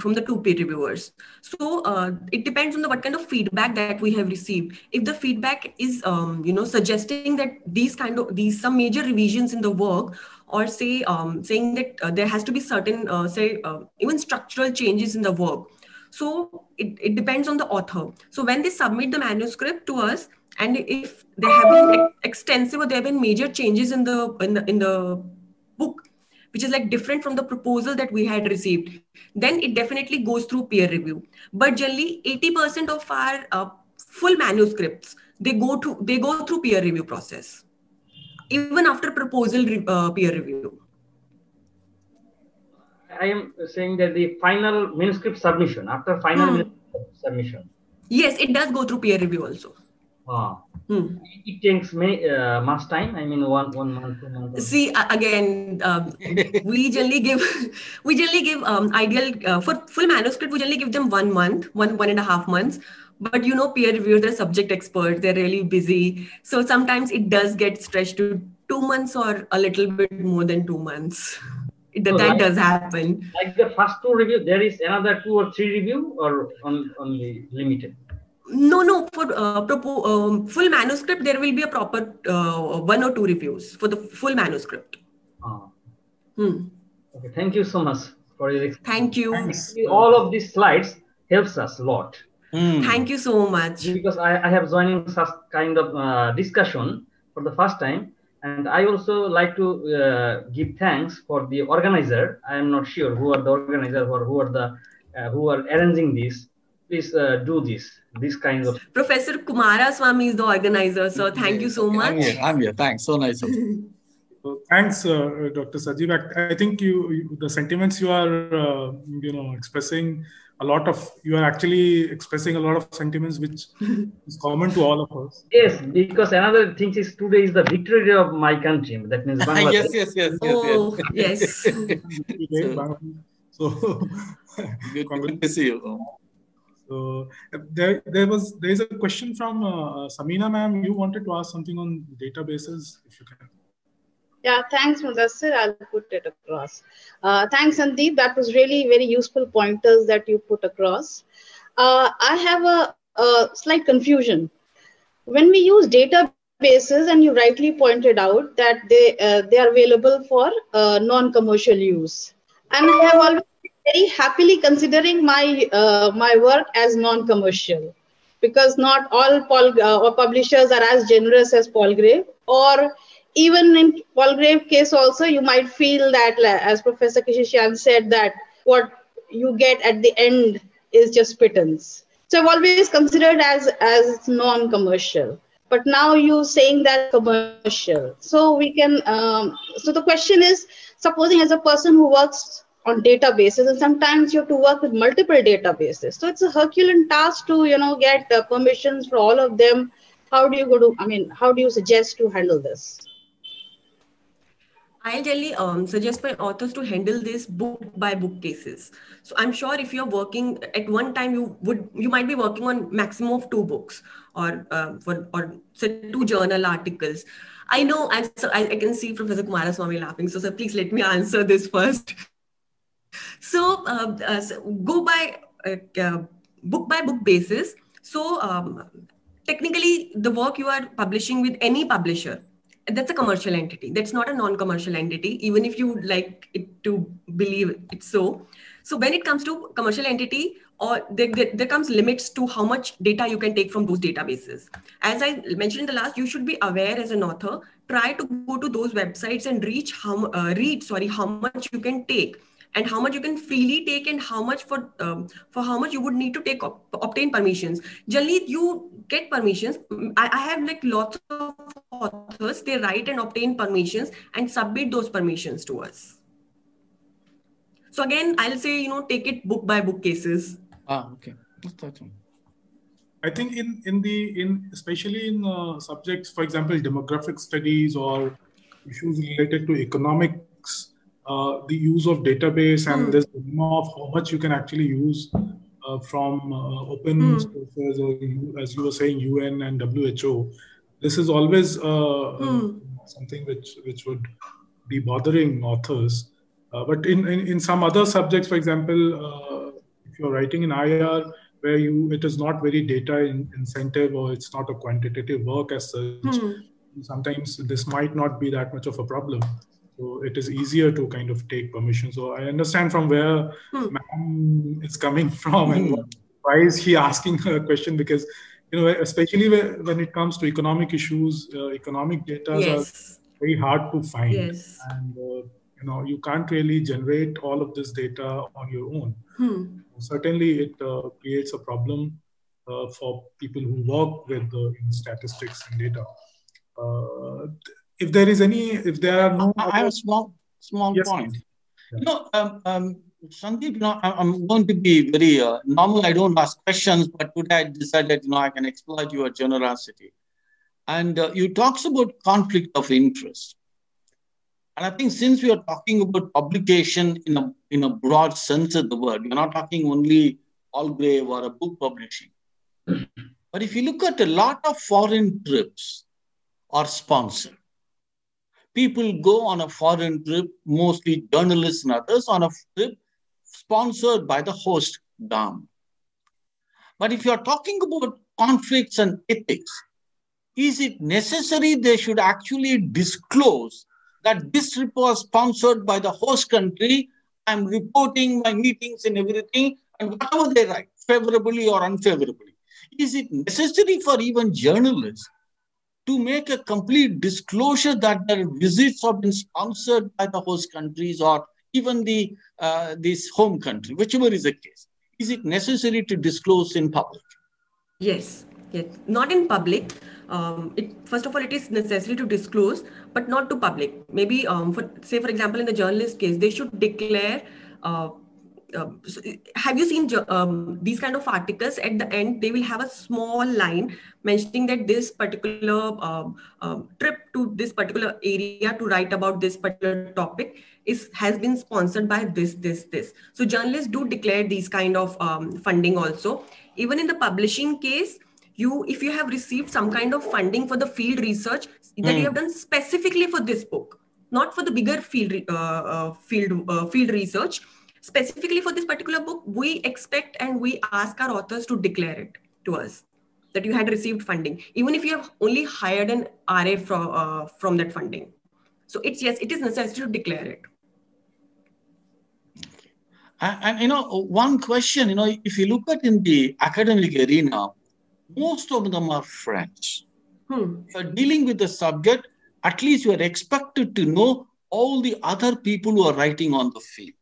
from the two peer reviewers. So uh, it depends on the what kind of feedback that we have received. If the feedback is um, you know suggesting that these kind of these some major revisions in the work or say um, saying that uh, there has to be certain uh, say uh, even structural changes in the work. So it, it depends on the author. So when they submit the manuscript to us and if there have been extensive or there have been major changes in the in the, in the book which is like different from the proposal that we had received, then it definitely goes through peer review. But generally, 80% of our uh, full manuscripts they go to they go through peer review process, even after proposal re- uh, peer review. I am saying that the final manuscript submission after final hmm. submission. Yes, it does go through peer review also. Ah. Hmm. It takes many, uh, much time. I mean, one one month, two months. See, again, um, we generally give we generally give um, ideal uh, for full manuscript. We generally give them one month, one one and a half months. But you know, peer reviewers, they're subject experts. They're really busy, so sometimes it does get stretched to two months or a little bit more than two months. It, so that like, does happen. Like the first two review, there is another two or three review, or on, only limited no no for uh, propo- um, full manuscript there will be a proper uh, one or two reviews for the full manuscript. Ah. hmm. okay thank you so much for your thank you. All of these slides helps us a lot. Mm. thank you so much. Because i, I have joining such kind of uh, discussion for the first time and i also like to uh, give thanks for the organizer. I am not sure who are the organizer or who are the uh, who are arranging this please uh, do this these kinds of professor Kumaraswamy is the organizer so thank you so much. I'm here, I'm here. thanks. So nice of you. Thanks uh, dr sajeev I, I think you, you, the sentiments you are uh, you know expressing a lot of you are actually expressing a lot of sentiments which is common to all of us. Yes because another thing is today is the victory day of my country. That means Bangladesh. yes yes yes yes. Oh, yes, yes. so, so good, good to see you so there, there was there is a question from uh, Samina ma'am. You wanted to ask something on databases, if you can. Yeah, thanks, Mudassir. I'll put it across. Uh, thanks, Sandeep. That was really very useful pointers that you put across. Uh, I have a, a slight confusion. When we use databases, and you rightly pointed out that they uh, they are available for uh, non-commercial use, and I have always very happily considering my uh, my work as non-commercial. Because not all Paul uh, publishers are as generous as Palgrave. Or even in Palgrave case also you might feel that as Professor Kechichian said that what you get at the end is just pittance. So I've always considered as as non-commercial. But now you're saying that commercial. So we can um, so the question is supposing as a person who works on databases and sometimes you have to work with multiple databases so it's a herculean task to you know get uh, permissions for all of them how do you go to i mean how do you suggest to handle this I'll generally um, suggest my authors to handle this book by book cases. So I'm sure if you're working at one time, you would you might be working on maximum of two books or uh, for or say two journal articles. I know, and so I, I can see Professor Kumaraswamy laughing. So sir, please let me answer this first. So, uh, uh, so go by uh, uh, book by book basis. So um, technically, the work you are publishing with any publisher, that's a commercial entity. That's not a non-commercial entity even if you like it to believe it so. So when it comes to commercial entity or there, there, there, comes limits to how much data you can take from those databases. As i mentioned in the last you should be aware as an author try to go to those websites and reach how uh, read sorry how much you can take and how much you can freely take and how much for um, for how much you would need to take obtain permissions. Generally you get permissions. I, I have like lots of authors. They write and obtain permissions and submit those permissions to us. So again i'll say you know take it book by book cases. Ah okay. I think in in the in especially in uh, subjects, for example, demographic studies or issues related to economic uh, the use of database and mm. there's of how much you can actually use uh, from uh, open mm. sources or as you were saying UN and WHO. This is always mm. something which which would be bothering authors. Uh, but in, in, in some other subjects, for example, if you're writing in IR, where you it is not very data in, incentive or it's not a quantitative work as such, mm. sometimes this might not be that much of a problem. So it is easier to kind of take permission. So I understand from where hmm. ma'am is coming from and hmm. why is he asking a question because you know especially when it comes to economic issues, uh, economic data yes. are very hard to find, yes. and uh, you know you can't really generate all of this data on your own. Hmm. Certainly, it uh, creates a problem uh, for people who work with uh, statistics and data. If there is any, if there are no, I have a small small yes, point. Yeah. You know, um, um, Sandeep, you know, I'm going to be very uh, normal. I don't ask questions, but today I decided, you know, I can exploit your generosity. And uh, you talks about conflict of interest. And I think since we are talking about publication in a in a broad sense of the word, we're not talking only Palgrave or a book publishing. but if you look at a lot of foreign trips are sponsored people go on a foreign trip, mostly journalists and others, on a trip sponsored by the host government. But if you're talking about conflicts and ethics, is it necessary they should actually disclose that this trip was sponsored by the host country? I'm reporting my meetings and everything, and whatever they write, favorably or unfavorably. Is it necessary for even journalists to make a complete disclosure that their visits have been sponsored by the host countries or even the uh, this home country, whichever is the case. Is it necessary to disclose in public? Yes, yes, not in public. Um, it first of all, it is necessary to disclose, but not to public. Maybe, um, for say, for example, in the journalist case, they should declare. Uh, uh, have you seen um, these kind of articles at the end they will have a small line mentioning that this particular uh, uh, trip to this particular area to write about this particular topic is has been sponsored by this this this so journalists do declare these kind of um, funding also even in the publishing case you if you have received some kind of funding for the field research that mm. you hmm. have done specifically for this book not for the bigger field uh, uh, field field research specifically for this particular book, we expect and we ask our authors to declare it to us that you had received funding, even if you have only hired an RA from, uh, from that funding. So it's yes, it is necessary to declare it. And, and, you know, one question, you know, if you look at in the academic arena, most of them are French. Hmm. You're dealing with the subject, at least you are expected to know all the other people who are writing on the field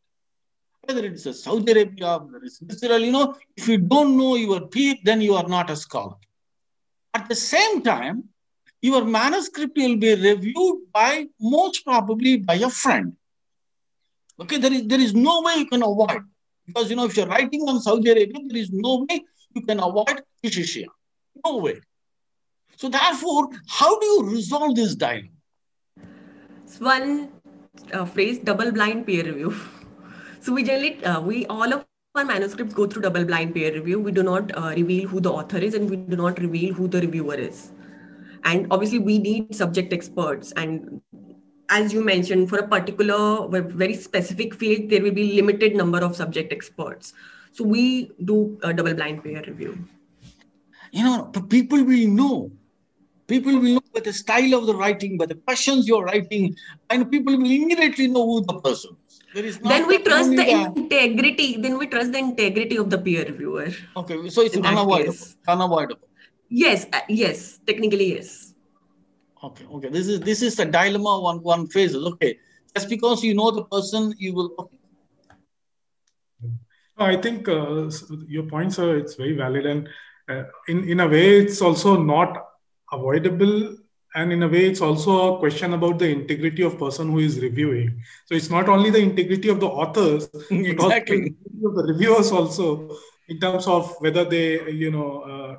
whether it's a Saudi Arabia, whether it's Israel, you know, if you don't know your peak, then you are not a scholar. At the same time, your manuscript will be reviewed by most probably by a friend. Okay, there is there is no way you can avoid because you know if you're writing on Saudi Arabia, there is no way you can avoid Kechichian. No way. So therefore, how do you resolve this dilemma? It's One uh, phrase: double-blind peer review. So we generally, uh, we all of our manuscripts go through double blind peer review. We do not uh, reveal who the author is and we do not reveal who the reviewer is. And obviously we need subject experts and as you mentioned, for a particular very specific field, there will be limited number of subject experts. So we do a double blind peer review. You know, people will know People will know by the style of the writing, by the questions you're writing, and people will immediately know who the person. Then we trust the, integrity. Then we trust the integrity of the peer reviewer. Okay, so it's unavoidable. Unavoidable. Yes, uh, yes, technically yes. Okay, okay. This is this is the dilemma one one faces. Okay, just because you know the person, you will. Okay. I think uh, your points are it's very valid, and uh, in in a way, it's also not avoidable and in a way it's also a question about the integrity of person who is reviewing. So it's not only the integrity of the authors exactly. of the reviewers also in terms of whether they you know uh,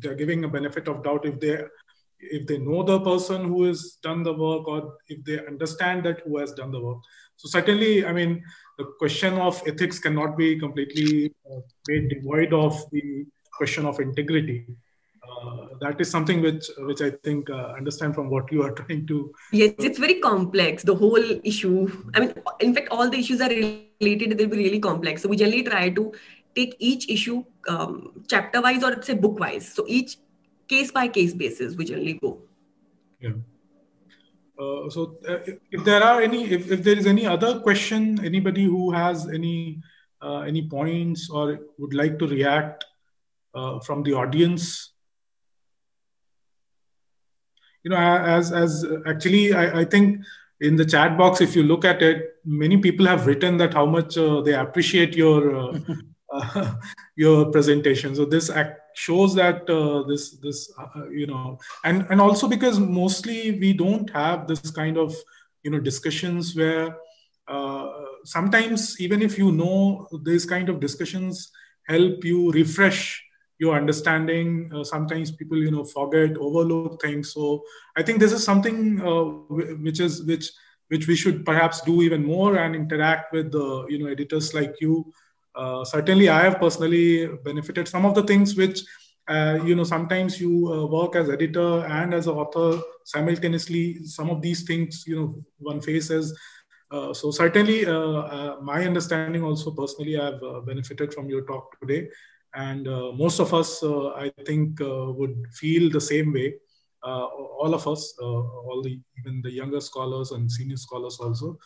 they're giving a benefit of doubt if they if they know the person who has done the work or if they understand that who has done the work. So certainly i mean the question of ethics cannot be completely uh, made devoid of the question of integrity that is something which which I think uh, understand from what you are trying to. Yes, it's very complex. The whole issue. I mean, in fact, all the issues are related. They'll be really complex. So we generally try to take each issue um, chapter wise or say book wise. So each case by case basis, we generally go. Yeah. Uh, so uh, if there are any if, if there is any other question anybody who has any uh, any points or would like to react uh, from the audience you know as as actually I, I think in the chat box if you look at it many people have written that how much uh, they appreciate your uh, uh, your presentation. So this act shows that uh, this this uh, you know and and also because mostly we don't have this kind of you know discussions where uh, sometimes even if you know these kind of discussions help you refresh your understanding uh, sometimes people you know forget overlook things. So i think this is something uh, which is which which we should perhaps do even more and interact with the you know editors like you. Uh, certainly i have personally benefited some of the things which uh, you know sometimes you uh, work as editor and as an author simultaneously. Some of these things you know one faces. Uh, so certainly my understanding also personally i've benefited from your talk today and uh, most of us uh, i think uh, would feel the same way. All of us all the even the younger scholars and senior scholars also